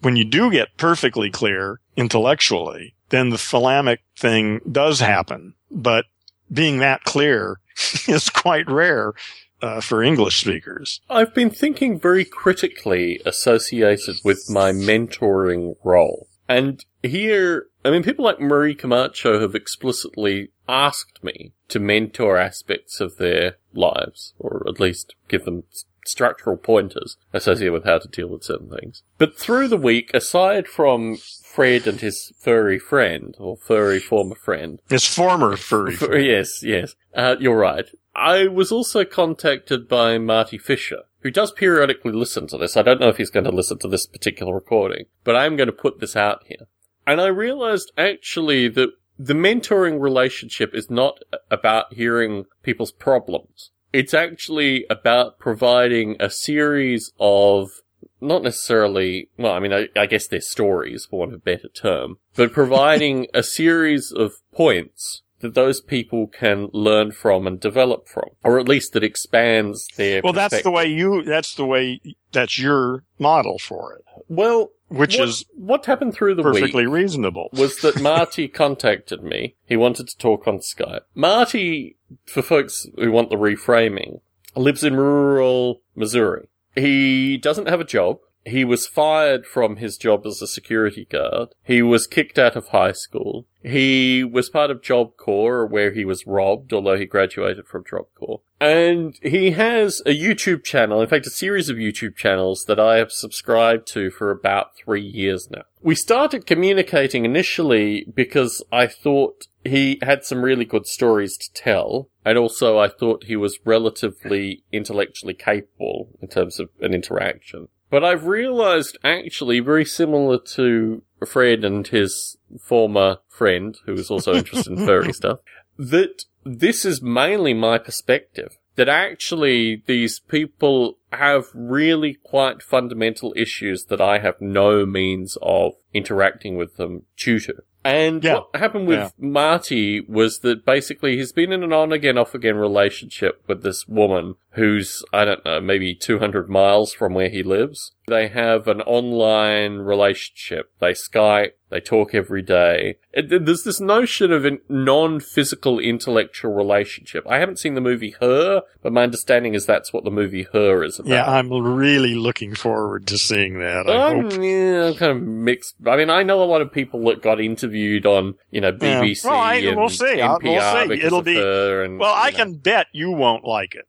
A: when you do get perfectly clear intellectually, then the thalamic thing does happen. But being that clear (laughs) is quite rare. Uh, for English speakers.
B: I've been thinking very critically associated with my mentoring role. And here, I mean, people like Marie Camacho have explicitly asked me to mentor aspects of their lives, or at least give them structural pointers associated with how to deal with certain things. But through the week, aside from Fred and his furry friend, or furry former friend,
A: His former furry.
B: F- yes, yes. Uh, you're right. I was also contacted by Marty Fisher, who does periodically listen to this. I don't know if he's going to listen to this particular recording, but I'm going to put this out here. And I realized actually that the mentoring relationship is not about hearing people's problems. It's actually about providing a series of not necessarily, well, I mean, I, I guess they're stories, for want of a better term, but providing (laughs) a series of points that those people can learn from and develop from, or at least that expands their.
A: Well, that's the way you, that's the way, that's your model for it,
B: Well,
A: which
B: what,
A: is
B: what happened through the week
A: perfectly reasonable.
B: was that (laughs) Marty contacted me. He wanted to talk on Skype. Marty, for folks who want the reframing, lives in rural Missouri. He doesn't have a job. He was fired from his job as a security guard. He was kicked out of high school. He was part of Job Corps where he was robbed, although he graduated from Job Corps. And he has a YouTube channel, in fact, a series of YouTube channels that I have subscribed to for about three years now. We started communicating initially because I thought he had some really good stories to tell. And also I thought he was relatively intellectually capable in terms of an interaction. But I've realized actually very similar to Fred and his former friend, who was also interested in furry (laughs) stuff, that this is mainly my perspective. That actually these people have really quite fundamental issues that I have no means of interacting with them due to. And
A: Yeah.
B: what happened with
A: Yeah.
B: Marty was that basically he's been in an on again, off again relationship with this woman who's, I don't know, maybe 200 miles from where he lives. They have an online relationship. They Skype, they talk every day. It- There's this notion of a non-physical intellectual relationship. I haven't seen the movie Her, but my understanding is that's what the movie Her is about.
A: Yeah, I'm really looking forward to seeing that. I
B: I'm,
A: hope.
B: yeah, I'm kind of mixed. I mean, I know a lot of people that got interviewed on, you know,
A: Yeah.
B: BBC
A: Well, I-
B: and
A: we'll see. I'll- we'll
B: NPR
A: see. It'll be-
B: her and,
A: Well, I
B: know.
A: can bet you won't like it.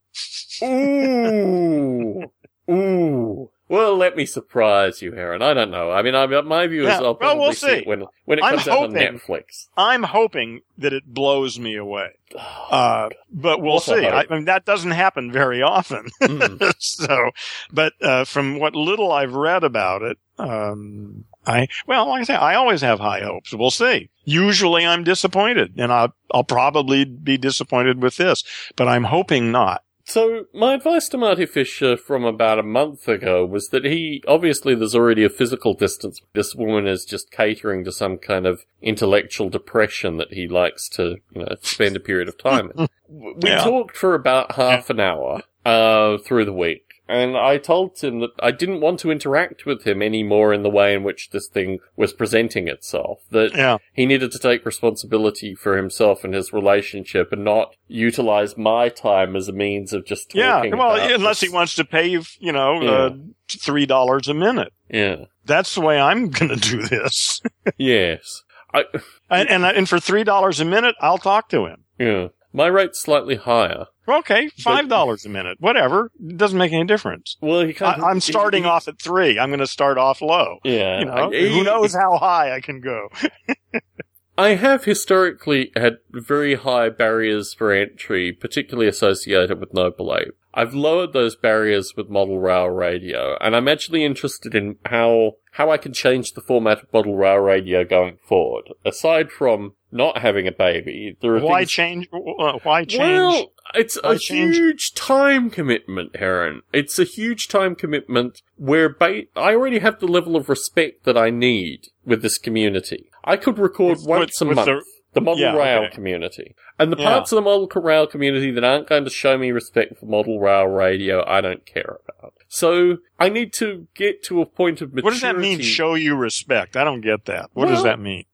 B: Ooh, ooh. Well, let me surprise you, Heron. I don't know. I mean, I, my view is
A: Yeah,
B: I'll
A: well,
B: probably
A: we'll
B: see
A: see.
B: it when when it comes out on
A: hoping-
B: Netflix.
A: I'm hoping that it blows me away. (sighs) Uh, but we'll see. I. I mean, that doesn't happen very often. (laughs)
B: Mm.
A: so, but uh, from what little I've read about it, um, I well, like I say, I always have high hopes. We'll see. Usually, I'm disappointed, and I'll I'll probably be disappointed with this, but I'm hoping not.
B: So, my advice to Marty Fisher from about a month ago was that he, obviously there's already a physical distance. This woman is just catering to some kind of intellectual depression that he likes to, you know, spend a period of time in. (laughs) We
A: Yeah.
B: talked for about half an hour, uh, through the week. And I told him that I didn't want to interact with him anymore in the way in which this thing was presenting itself. That
A: Yeah,
B: he needed to take responsibility for himself and his relationship and not utilize my time as a means of just talking.
A: yeah.
B: Well,
A: unless
B: this.
A: he wants to pay you, you know,
B: Yeah.
A: uh, three dollars a minute.
B: Yeah.
A: That's the way I'm (laughs) going to do this.
B: Yes. I,
A: and, and and for three dollars a minute, I'll talk to him.
B: yeah. My rate's slightly higher.
A: Okay, five dollars a minute, whatever. It doesn't make any difference.
B: Well, he
A: I,
B: kind of,
A: I'm starting
B: he-
A: off at three. I'm going to start off low.
B: Yeah.
A: You know,
B: I-
A: who knows how high I can go? (laughs)
B: I have historically had very high barriers for entry, particularly associated with Noble Ape. I've lowered those barriers with Model Rail Radio, and I'm actually interested in how how I can change the format of Model Rail Radio going forward. Aside from not having a baby, there are
A: Why
B: things
A: change? Why change?
B: Well, it's
A: Why
B: a
A: change?
B: huge time commitment, Heron. It's a huge time commitment where ba- I already have the level of respect that I need with this community. I could record
A: With-
B: once a month.
A: the-
B: The, Model
A: Yeah,
B: Rail
A: okay.
B: community. And the
A: Yeah.
B: parts of the Model Rail community that aren't going to show me respect for Model Rail radio, I don't care about. So, I need to get to a point of maturity.
A: what does that mean? Show you respect? I don't get that. What does that mean?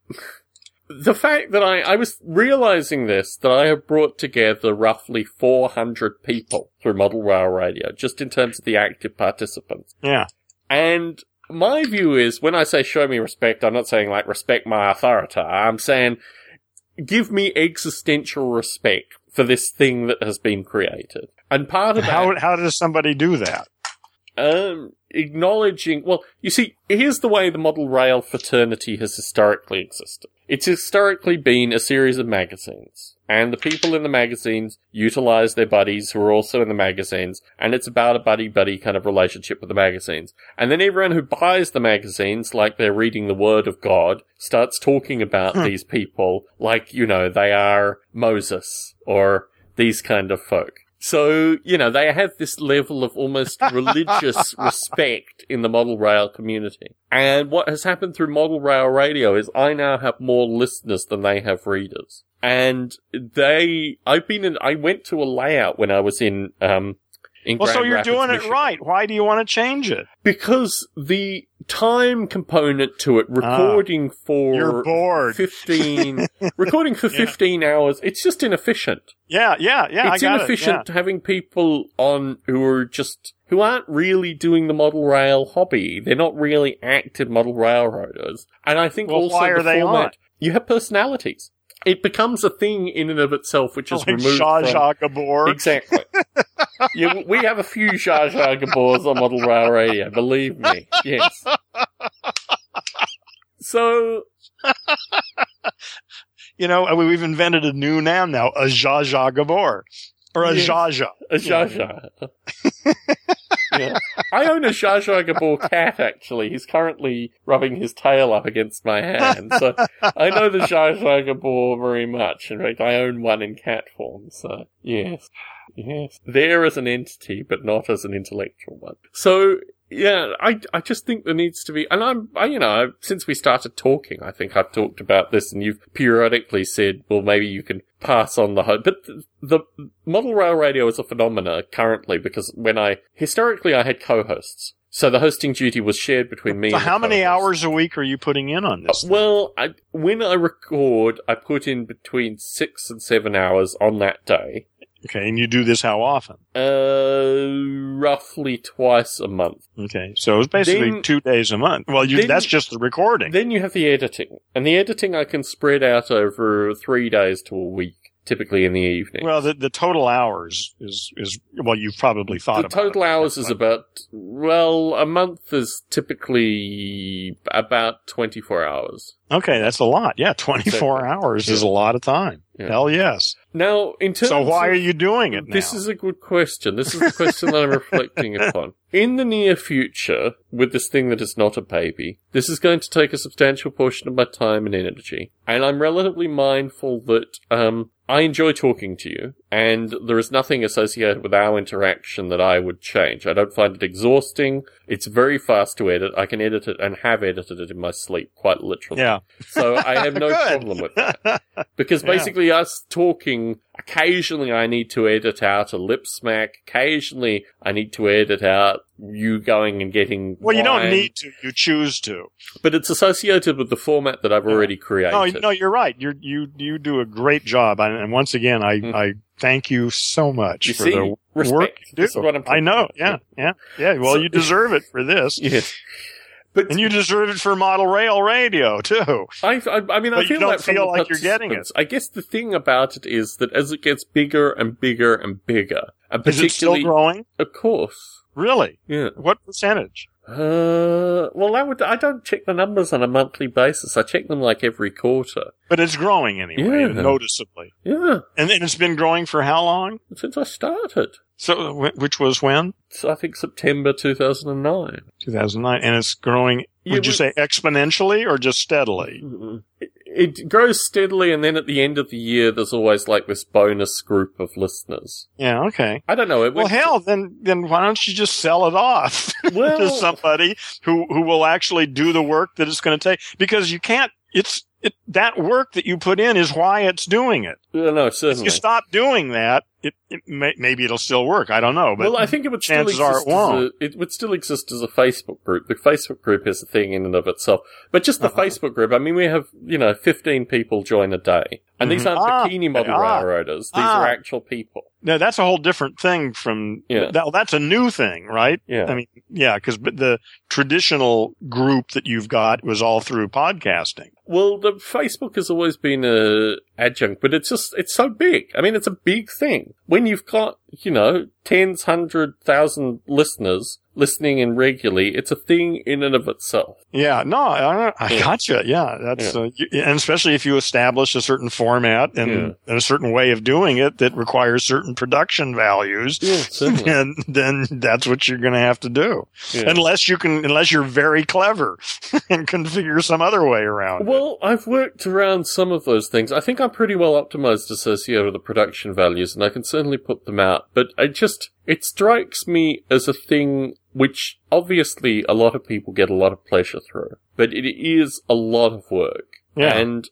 B: The fact that I, I was realizing this, that I have brought together roughly 400 people through Model Rail Radio, just in terms of the active participants.
A: Yeah,
B: And my view is, when I say show me respect, I'm not saying like respect my authority. I'm saying give me existential respect for this thing that has been created. And part of that,
A: how how does somebody do that?
B: um, acknowledging, well, you see, here's the way the model rail fraternity has historically existed. It's historically been a series of magazines. And the people in the magazines utilize their buddies who are also in the magazines, and it's about a buddy-buddy kind of relationship with the magazines. And then everyone who buys the magazines, like they're reading the Word of God, starts talking about
A: Hmm.
B: these people like, you know, they are Moses, or these kind of folk. So, you know, they have this level of almost (laughs) religious respect in the model rail community. And what has happened through model rail radio is I now have more listeners than they have readers. And they, I've been in, I went to a layout when I was in, um,
A: Well, so you're
B: Rapids,
A: doing it right. Why do you want to change it?
B: because the time component to it, recording for
A: Ah, You're bored.
B: 15, (laughs) recording for
A: Yeah.
B: 15 hours, it's just inefficient.
A: Yeah, yeah, yeah.
B: it's
A: I got
B: inefficient
A: It.
B: having people on who are just, who aren't really doing the model rail hobby. They're not really active model railroaders. And I think
A: Well,
B: also
A: why are
B: the
A: they
B: format,
A: on?
B: you have personalities. It becomes a thing in and of itself, which (laughs) is
A: Like
B: removed
A: Zsa
B: from,
A: Gabor.
B: Exactly. (laughs) yeah, we have a few Zsa Zsa Gabors on Model Rail Radio, believe me. Yes. So,
A: You know, we've invented a new noun now, a Zsa Zsa Gabor. Or a
B: Yes.
A: Zsa Zsa.
B: a Jar. (laughs) I own a Zsa Zsa Gabor cat, actually. He's currently rubbing his tail up against my hand. So I know the Zsa Zsa Gabor very much. In fact, I own one in cat form. So, yes. Yes. There as an entity, but not as an intellectual one. So, yeah, I, I just think there needs to be, and I'm, I, you know, since we started talking, I think I've talked about this and you've periodically said, well, maybe you can pass on the host. But the, the model rail radio is a phenomena currently because when I, historically I had co-hosts. So the hosting duty was shared between me
A: So how many hours a week are you putting in on this?
B: Well, I, when I record, I put in between six and seven hours on that day.
A: Okay, and you do this how often?
B: Uh, roughly twice a month.
A: Okay, so it's basically
B: Then-
A: two days a month. Well, you,
B: then-
A: that's just the recording.
B: Then you have the editing. And the editing I can spread out over three days to a week, typically in the evening.
A: well, the, the total hours is, is, well, you've probably thought about.
B: the
A: total
B: hours is about, well, a month is typically about 24 hours.
A: Okay, that's a lot. Yeah, 24
B: Exactly.
A: hours is a lot of time.
B: Yeah.
A: Hell yes.
B: Now, in terms
A: So why
B: of-
A: are you doing it now?
B: This is a good question. This is the question that I'm reflecting (laughs) upon. In the near future, with this thing that is not a baby, this is going to take a substantial portion of my time and energy. And I'm relatively mindful that, um, I enjoy talking to you, and there is nothing associated with our interaction that I would change. I don't find it exhausting. It's very fast to edit. I can edit it and have edited it in my sleep, quite literally.
A: yeah.
B: So I have no (laughs) problem with that. Because (laughs)
A: Yeah.
B: basically us talking, occasionally I need to edit out a lip smack. Occasionally I need to edit out you going and getting
A: Well, you don't need to. You choose to.
B: But it's associated with the format that I've already created.
A: No, no, you're right. You you you do a great job, and and once again, I
B: Mm.
A: I thank you so much
B: You
A: for
B: see?
A: the
B: Respect.
A: work you do.
B: Is what I'm
A: I know. Yeah, yeah, yeah. Well,
B: So-
A: you deserve it for this, (laughs)
B: Yes. But
A: and you deserve it for Model Rail Radio too.
B: I, I, I mean, I feel that
A: feel like you're getting it.
B: I guess the thing about it is that as it gets bigger and bigger and bigger, and
A: Is it still growing?
B: of course,
A: Really?
B: yeah.
A: What percentage?
B: Uh, well, that would, I don't check the numbers on a monthly basis. I check them like every quarter.
A: But it's growing anyway,
B: Yeah.
A: noticeably.
B: Yeah,
A: And, and it's been growing for how long?
B: since I started.
A: So, which was when?
B: So I think September 2009.
A: 2009. And it's growing,
B: Yeah,
A: would you say exponentially or just steadily?
B: It, grows steadily, and then at the end of the year, there's always like this bonus group of listeners.
A: Yeah, okay.
B: I don't know. It
A: Well, hell, then, then why don't you just sell it off (laughs) to (laughs) somebody who, who will actually do the work that it's going to take? Because you can't, it's, it, that work that you put in is why it's doing it.
B: no, no,
A: If you stop doing that, it, it may, maybe it'll still work. I don't know, but
B: well, I think it would still
A: chances are
B: exist.
A: it won't.
B: a, it would still exist as a Facebook group. The Facebook group is a thing in and of itself. But just the
A: Uh-huh.
B: Facebook group. I mean, we have you know 15 people join a day, and these
A: Mhm.
B: aren't
A: Ah,
B: bikini model
A: ah,
B: railroaders. These
A: ah.
B: are actual people.
A: No, that's a whole different thing from,
B: Yeah.
A: that, that's a new thing, right?
B: Yeah.
A: I mean, yeah, because the traditional group that you've got was all through podcasting.
B: Well, the Facebook has always been a adjunct, but it's just it's so big. I mean, it's a big thing. When you've got you know tens, hundred thousand listeners listening in regularly, it's a thing in and of itself.
A: Yeah, no, I, I
B: Yeah.
A: gotcha. Yeah, that's Uh, you, and especially if you establish a certain format and,
B: Yeah.
A: and a certain way of doing it that requires certain production values,
B: Yeah, certainly.
A: then that's what you're going to have to do.
B: Yeah.
A: Unless you can, unless you're very clever (laughs) and can figure some other way around. it.
B: Well, I've worked around some of those things. I think I'm pretty well optimized associated with the production values, and I can certainly put them out. But I just, it strikes me as a thing which obviously a lot of people get a lot of pleasure through, but it is a lot of work.
A: Yeah.
B: And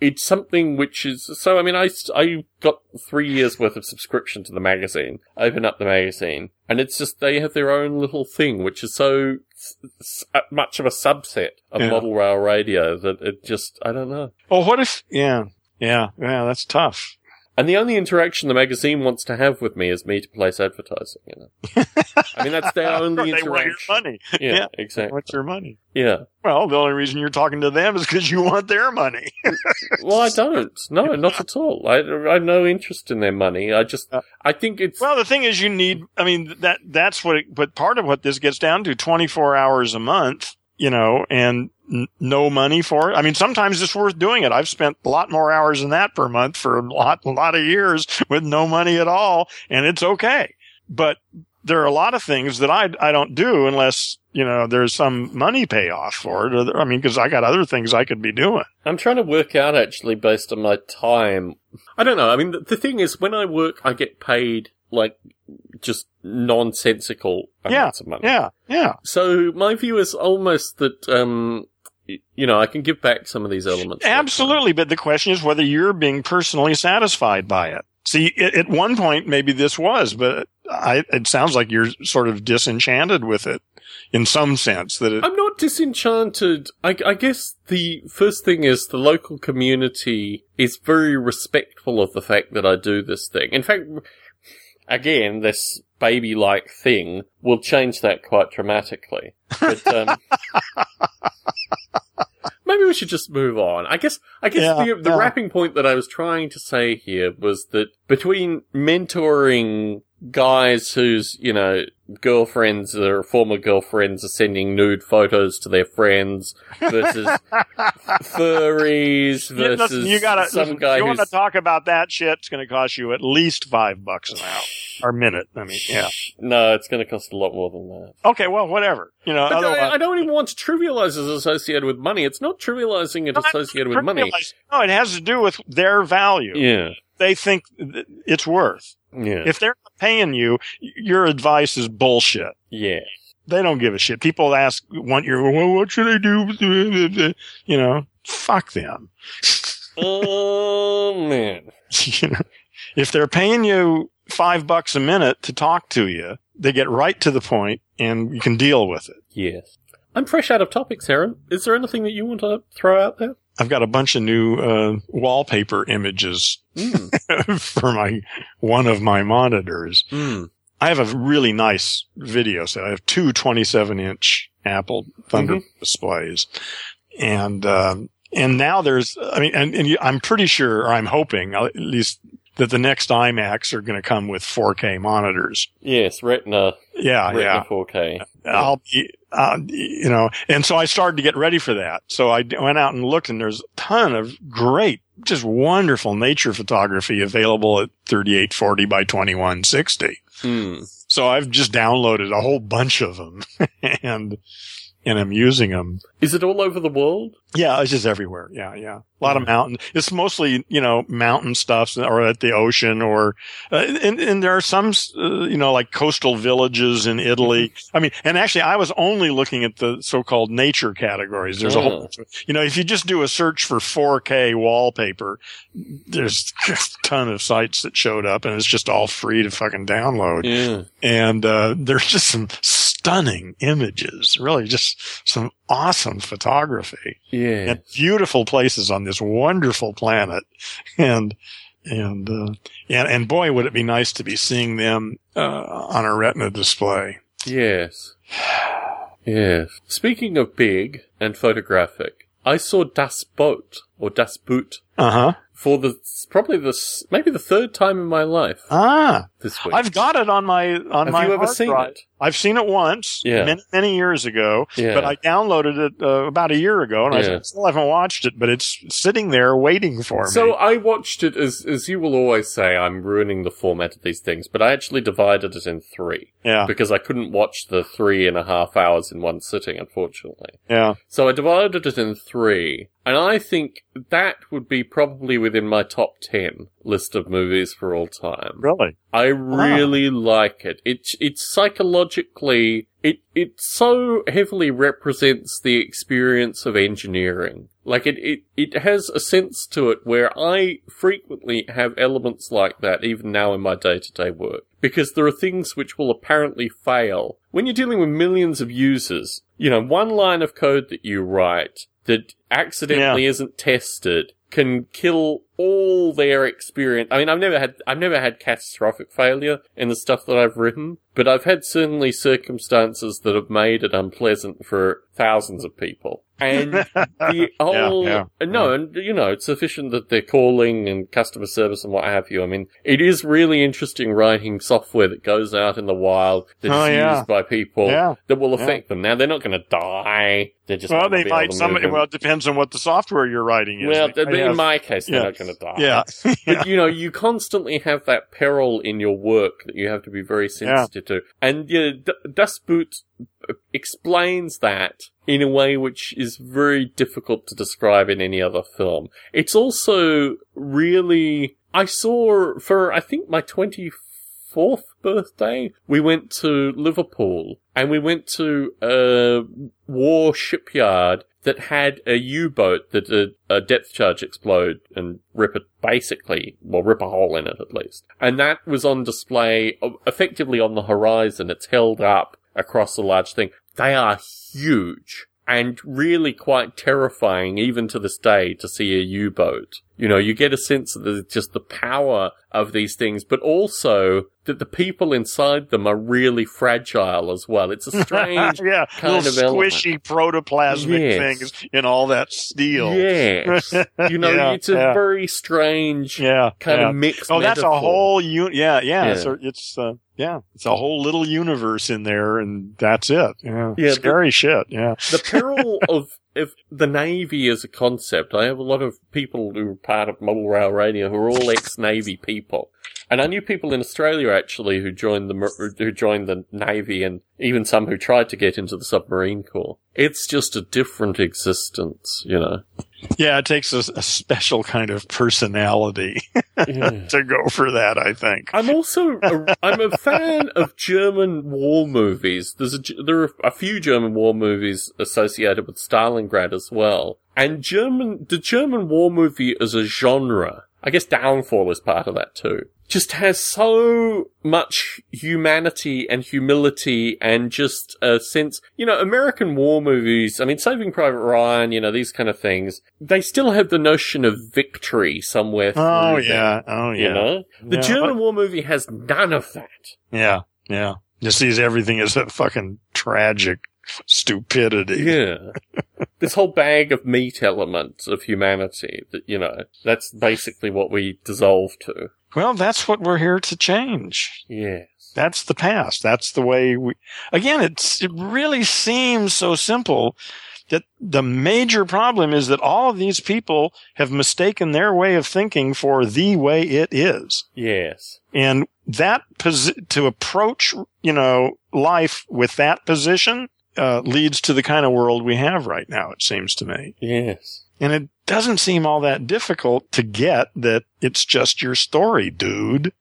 B: it's something which is so. I mean, I I got three years worth of subscription to the magazine. Open up the magazine, and it's just they have their own little thing, which is so s- uh, much of a subset of
A: Yeah.
B: model rail radio that it just I don't know.
A: Well, what if? Yeah, yeah, yeah. That's tough.
B: And the only interaction the magazine wants to have with me is me to place advertising. You know, I mean that's their (laughs) only
A: they want your money.
B: Yeah,
A: Yeah.
B: exactly.
A: What's your money?
B: Yeah.
A: Well, the only reason you're talking to them is because you want their money. (laughs)
B: Well, I don't. No, not at all. I, I have no interest in their money. I just, uh, I think it's.
A: Well, the thing is, you need. I mean, that that's what. It, but part of what this gets down to: twenty four hours a month. You know, and n- no money for it. I mean, sometimes it's worth doing it. I've spent a lot more hours than that per month for a lot, a lot of years with no money at all, and it's okay. But there are a lot of things that I I don't do unless you know there's some money payoff for it. I mean, because I got other things I could be doing.
B: I'm trying to work out actually based on my time. I don't know. I mean, the, the thing is, when I work, I get paid like just nonsensical amounts of money.
A: Yeah, yeah.
B: So my view is almost that, um, y- you know, I can give back some of these elements.
A: Absolutely, but the question is whether you're being personally satisfied by it. See, at, at one point, maybe this was, but I, it sounds like you're sort of disenchanted with it in some sense that it,
B: I'm not disenchanted. I, I guess the first thing is the local community is very respectful of the fact that I do this thing. In fact, again, this baby-like thing will change that quite dramatically. But, um, (laughs) maybe we should just move on. I guess, I guess
A: Yeah,
B: the, the
A: yeah.
B: wrapping point that I was trying to say here was that between mentoring guys whose, you know, girlfriends or former girlfriends are sending nude photos to their friends versus (laughs) furries
A: Yeah,
B: versus
A: listen, you gotta,
B: some
A: listen,
B: guy
A: you want to talk about that shit, it's going to cost you at least five bucks an hour or minute. I mean, yeah.
B: No, it's going to cost a lot more than that.
A: Okay, well, whatever. You know,
B: But I, I don't even want to trivialize it associated with money. It's not trivializing it associated with money.
A: no, it has to do with their value.
B: Yeah.
A: They think it's worth.
B: Yeah.
A: If they're not paying you, your advice is bullshit.
B: yeah.
A: They don't give a shit. People ask, want your, well, what should I do? You know, fuck them.
B: oh, man. (laughs)
A: You know, if they're paying you five bucks a minute to talk to you, they get right to the point and you can deal with it.
B: Yes. I'm fresh out of topics, Heron. Is there anything that you want to throw out there?
A: I've got a bunch of new, uh, wallpaper images
B: Mm. (laughs)
A: for my, one of my monitors.
B: mm.
A: I have a really nice video set. I have two 27 inch Apple Thunder displays. And, um, and now there's, I mean, and, and I'm pretty sure, or I'm hoping at least that the next iMacs are going to come with 4K monitors.
B: Yes, Retina,
A: Yeah,
B: Retina
A: yeah.
B: 4K.
A: I'll be, uh, you know, and so I started to get ready for that. So I went out and looked and there's a ton of great, just wonderful nature photography available at 3840 by 2160.
B: Mm.
A: So I've just downloaded a whole bunch of them (laughs) and, and I'm using them.
B: Is it all over the world?
A: Yeah, it's just everywhere. Yeah, yeah. A lot of mountain. It's mostly, you know, mountain stuff or at the ocean or, uh, and, and there are some, uh, you know, like coastal villages in Italy. I mean, and actually I was only looking at the so-called nature categories. There's a whole,
B: Oh.
A: you know, if you just do a search for 4K wallpaper, there's a ton of sites that showed up and it's just all free to fucking download
B: Yeah.
A: and uh, there's just some stunning images, really just some awesome photography
B: Yeah.
A: and beautiful places on this wonderful planet. And, and, uh, and, and boy, would it be nice to be seeing them, uh, on a retina display.
B: Yes. Yes. Speaking of big and photographic, I saw Das Boot or Das Boot
A: Uh huh.
B: For the probably the maybe the third time in my life
A: Ah,
B: this week.
A: I've got it on my, on
B: Have
A: my
B: you ever seen
A: drive.
B: it?
A: I've seen it once,
B: Yeah.
A: many, many years ago,
B: Yeah.
A: but I downloaded it uh, about a year ago, and
B: Yeah.
A: I still haven't watched it. But it's sitting there waiting for me. So.
B: I watched it as as you will always say, I'm ruining the format of these things, but I actually divided it in three
A: Yeah,
B: because I couldn't watch the three and a half hours in one sitting, unfortunately.
A: yeah.
B: So I divided it in three, and I think that would be probably within my top ten list of movies for all time.
A: Really?
B: I really like it. It it psychologically it it so heavily represents the experience of engineering Like it, it, it has a sense to it where I frequently have elements like that even now in my day to day work. Because there are things which will apparently fail. When you're dealing with millions of users, you know, one line of code that you write that accidentally isn't tested can kill all their experience. I mean, I've never had, I've never had catastrophic failure in the stuff that I've written, but I've had certainly circumstances that have made it unpleasant for thousands of people. And (laughs) the whole,
A: yeah,
B: no, and you know, it's sufficient that they're calling and customer service and what have you. I mean, it is really interesting writing software that goes out in the wild that
A: Oh, yeah.
B: used by people
A: Yeah,
B: that will
A: yeah.
B: affect them. Now, they're not going to die. They're just
A: well, they might. Some. Well, it depends on what the software you're writing is.
B: Well,
A: They
B: th-
A: may
B: in my case, they're not going to
A: yeah, (laughs)
B: But you know, you constantly have that peril in your work that you have to be very sensitive to. And you know, D- Das Boot uh, explains that in a way which is very difficult to describe in any other film. It's also really, I saw for, I think my 24th birthday, we went to Liverpool and we went to a war shipyard that had a U-boat that a, a depth charge explode and rip it basically, well, rip a hole in it at least. And that was on display uh, effectively on the horizon. It's held up across a large thing. They are huge and really quite terrifying even to this day to see a U-boat. You know, you get a sense of the, just the power of these things, but also that the people inside them are really fragile as well. It's a (laughs) strange
A: yeah,
B: kind of element.
A: squishy protoplasmic
B: Yes.
A: things in all that steel.
B: Yes. (laughs) You know,
A: Yeah,
B: it's a
A: yeah.
B: very strange
A: yeah,
B: kind of mixed
A: Oh, that's a whole un- yeah, yeah.
B: Yeah.
A: It's, a, it's uh, yeah, it's a whole little universe in there, and that's it. Yeah,
B: Yeah, the-
A: scary shit. Yeah,
B: the peril (laughs) of of the navy is a concept. I have a lot of people who are part of Model Rail Radio who are all ex-navy people, and I knew people in Australia actually who joined the who joined the navy, and even some who tried to get into the submarine corps. It's just a different existence, you know.
A: yeah. It takes a, a special kind of personality (laughs)
B: Yeah.
A: to go for that. I think.
B: I'm also a, I'm a fan of German war movies. There's a, there are a few German war movies associated with Stalingrad as well. And German the German war movie as a genre, I guess Downfall is part of that too. Just has so much humanity and humility and just a sense, you know, American war movies, I mean, Saving Private Ryan, you know, these kind of things, they still have the notion of victory somewhere
A: Oh
B: them,
A: yeah. Oh yeah.
B: You know? The
A: Yeah.
B: German war movie has none of that.
A: Yeah. Yeah. Just sees everything as a fucking tragic stupidity.
B: Yeah. this whole bag of meat element of humanity that, you know, that's basically what we dissolve to.
A: Well, that's what we're here to change.
B: Yes.
A: That's the past. That's the way we, again, it's, it really seems so simple that the major problem is that all of these people have mistaken their way of thinking for the way it is.
B: Yes.
A: And that posi- to approach, you know, life with that position, uh, leads to the kind of world we have right now, it seems to me.
B: Yes.
A: And it doesn't seem all that difficult to get that it's just your story, dude.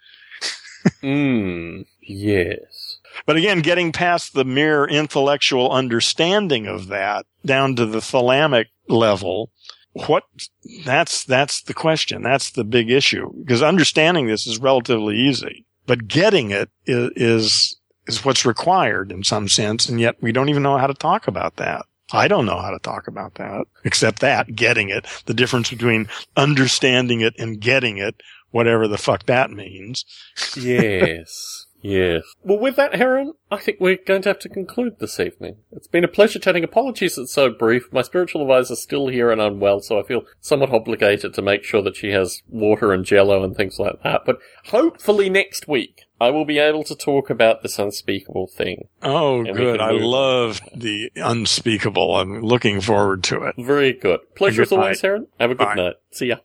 B: Mm. Yes.
A: But again, getting past the mere intellectual understanding of that down to the thalamic level, what that's that's the question. That's the big issue because understanding this is relatively easy, but getting it is is, is what's required in some sense, and yet we don't even know how to talk about that. I don't know how to talk about that except that getting it, the difference between understanding it and getting it, whatever the fuck that means.
B: Yes. (laughs) yes. Well, with that, Heron, I think we're going to have to conclude this evening. It's been a pleasure chatting. Apologies it's so brief. My spiritual advisor's still here and unwell, so I feel somewhat obligated to make sure that she has water and jello and things like that. But hopefully next week, I will be able to talk about this unspeakable thing.
A: Oh, good. I love the unspeakable. I'm looking forward to it.
B: Very good. Pleasure as always. Heron. Have a good
A: Bye.
B: night. See ya.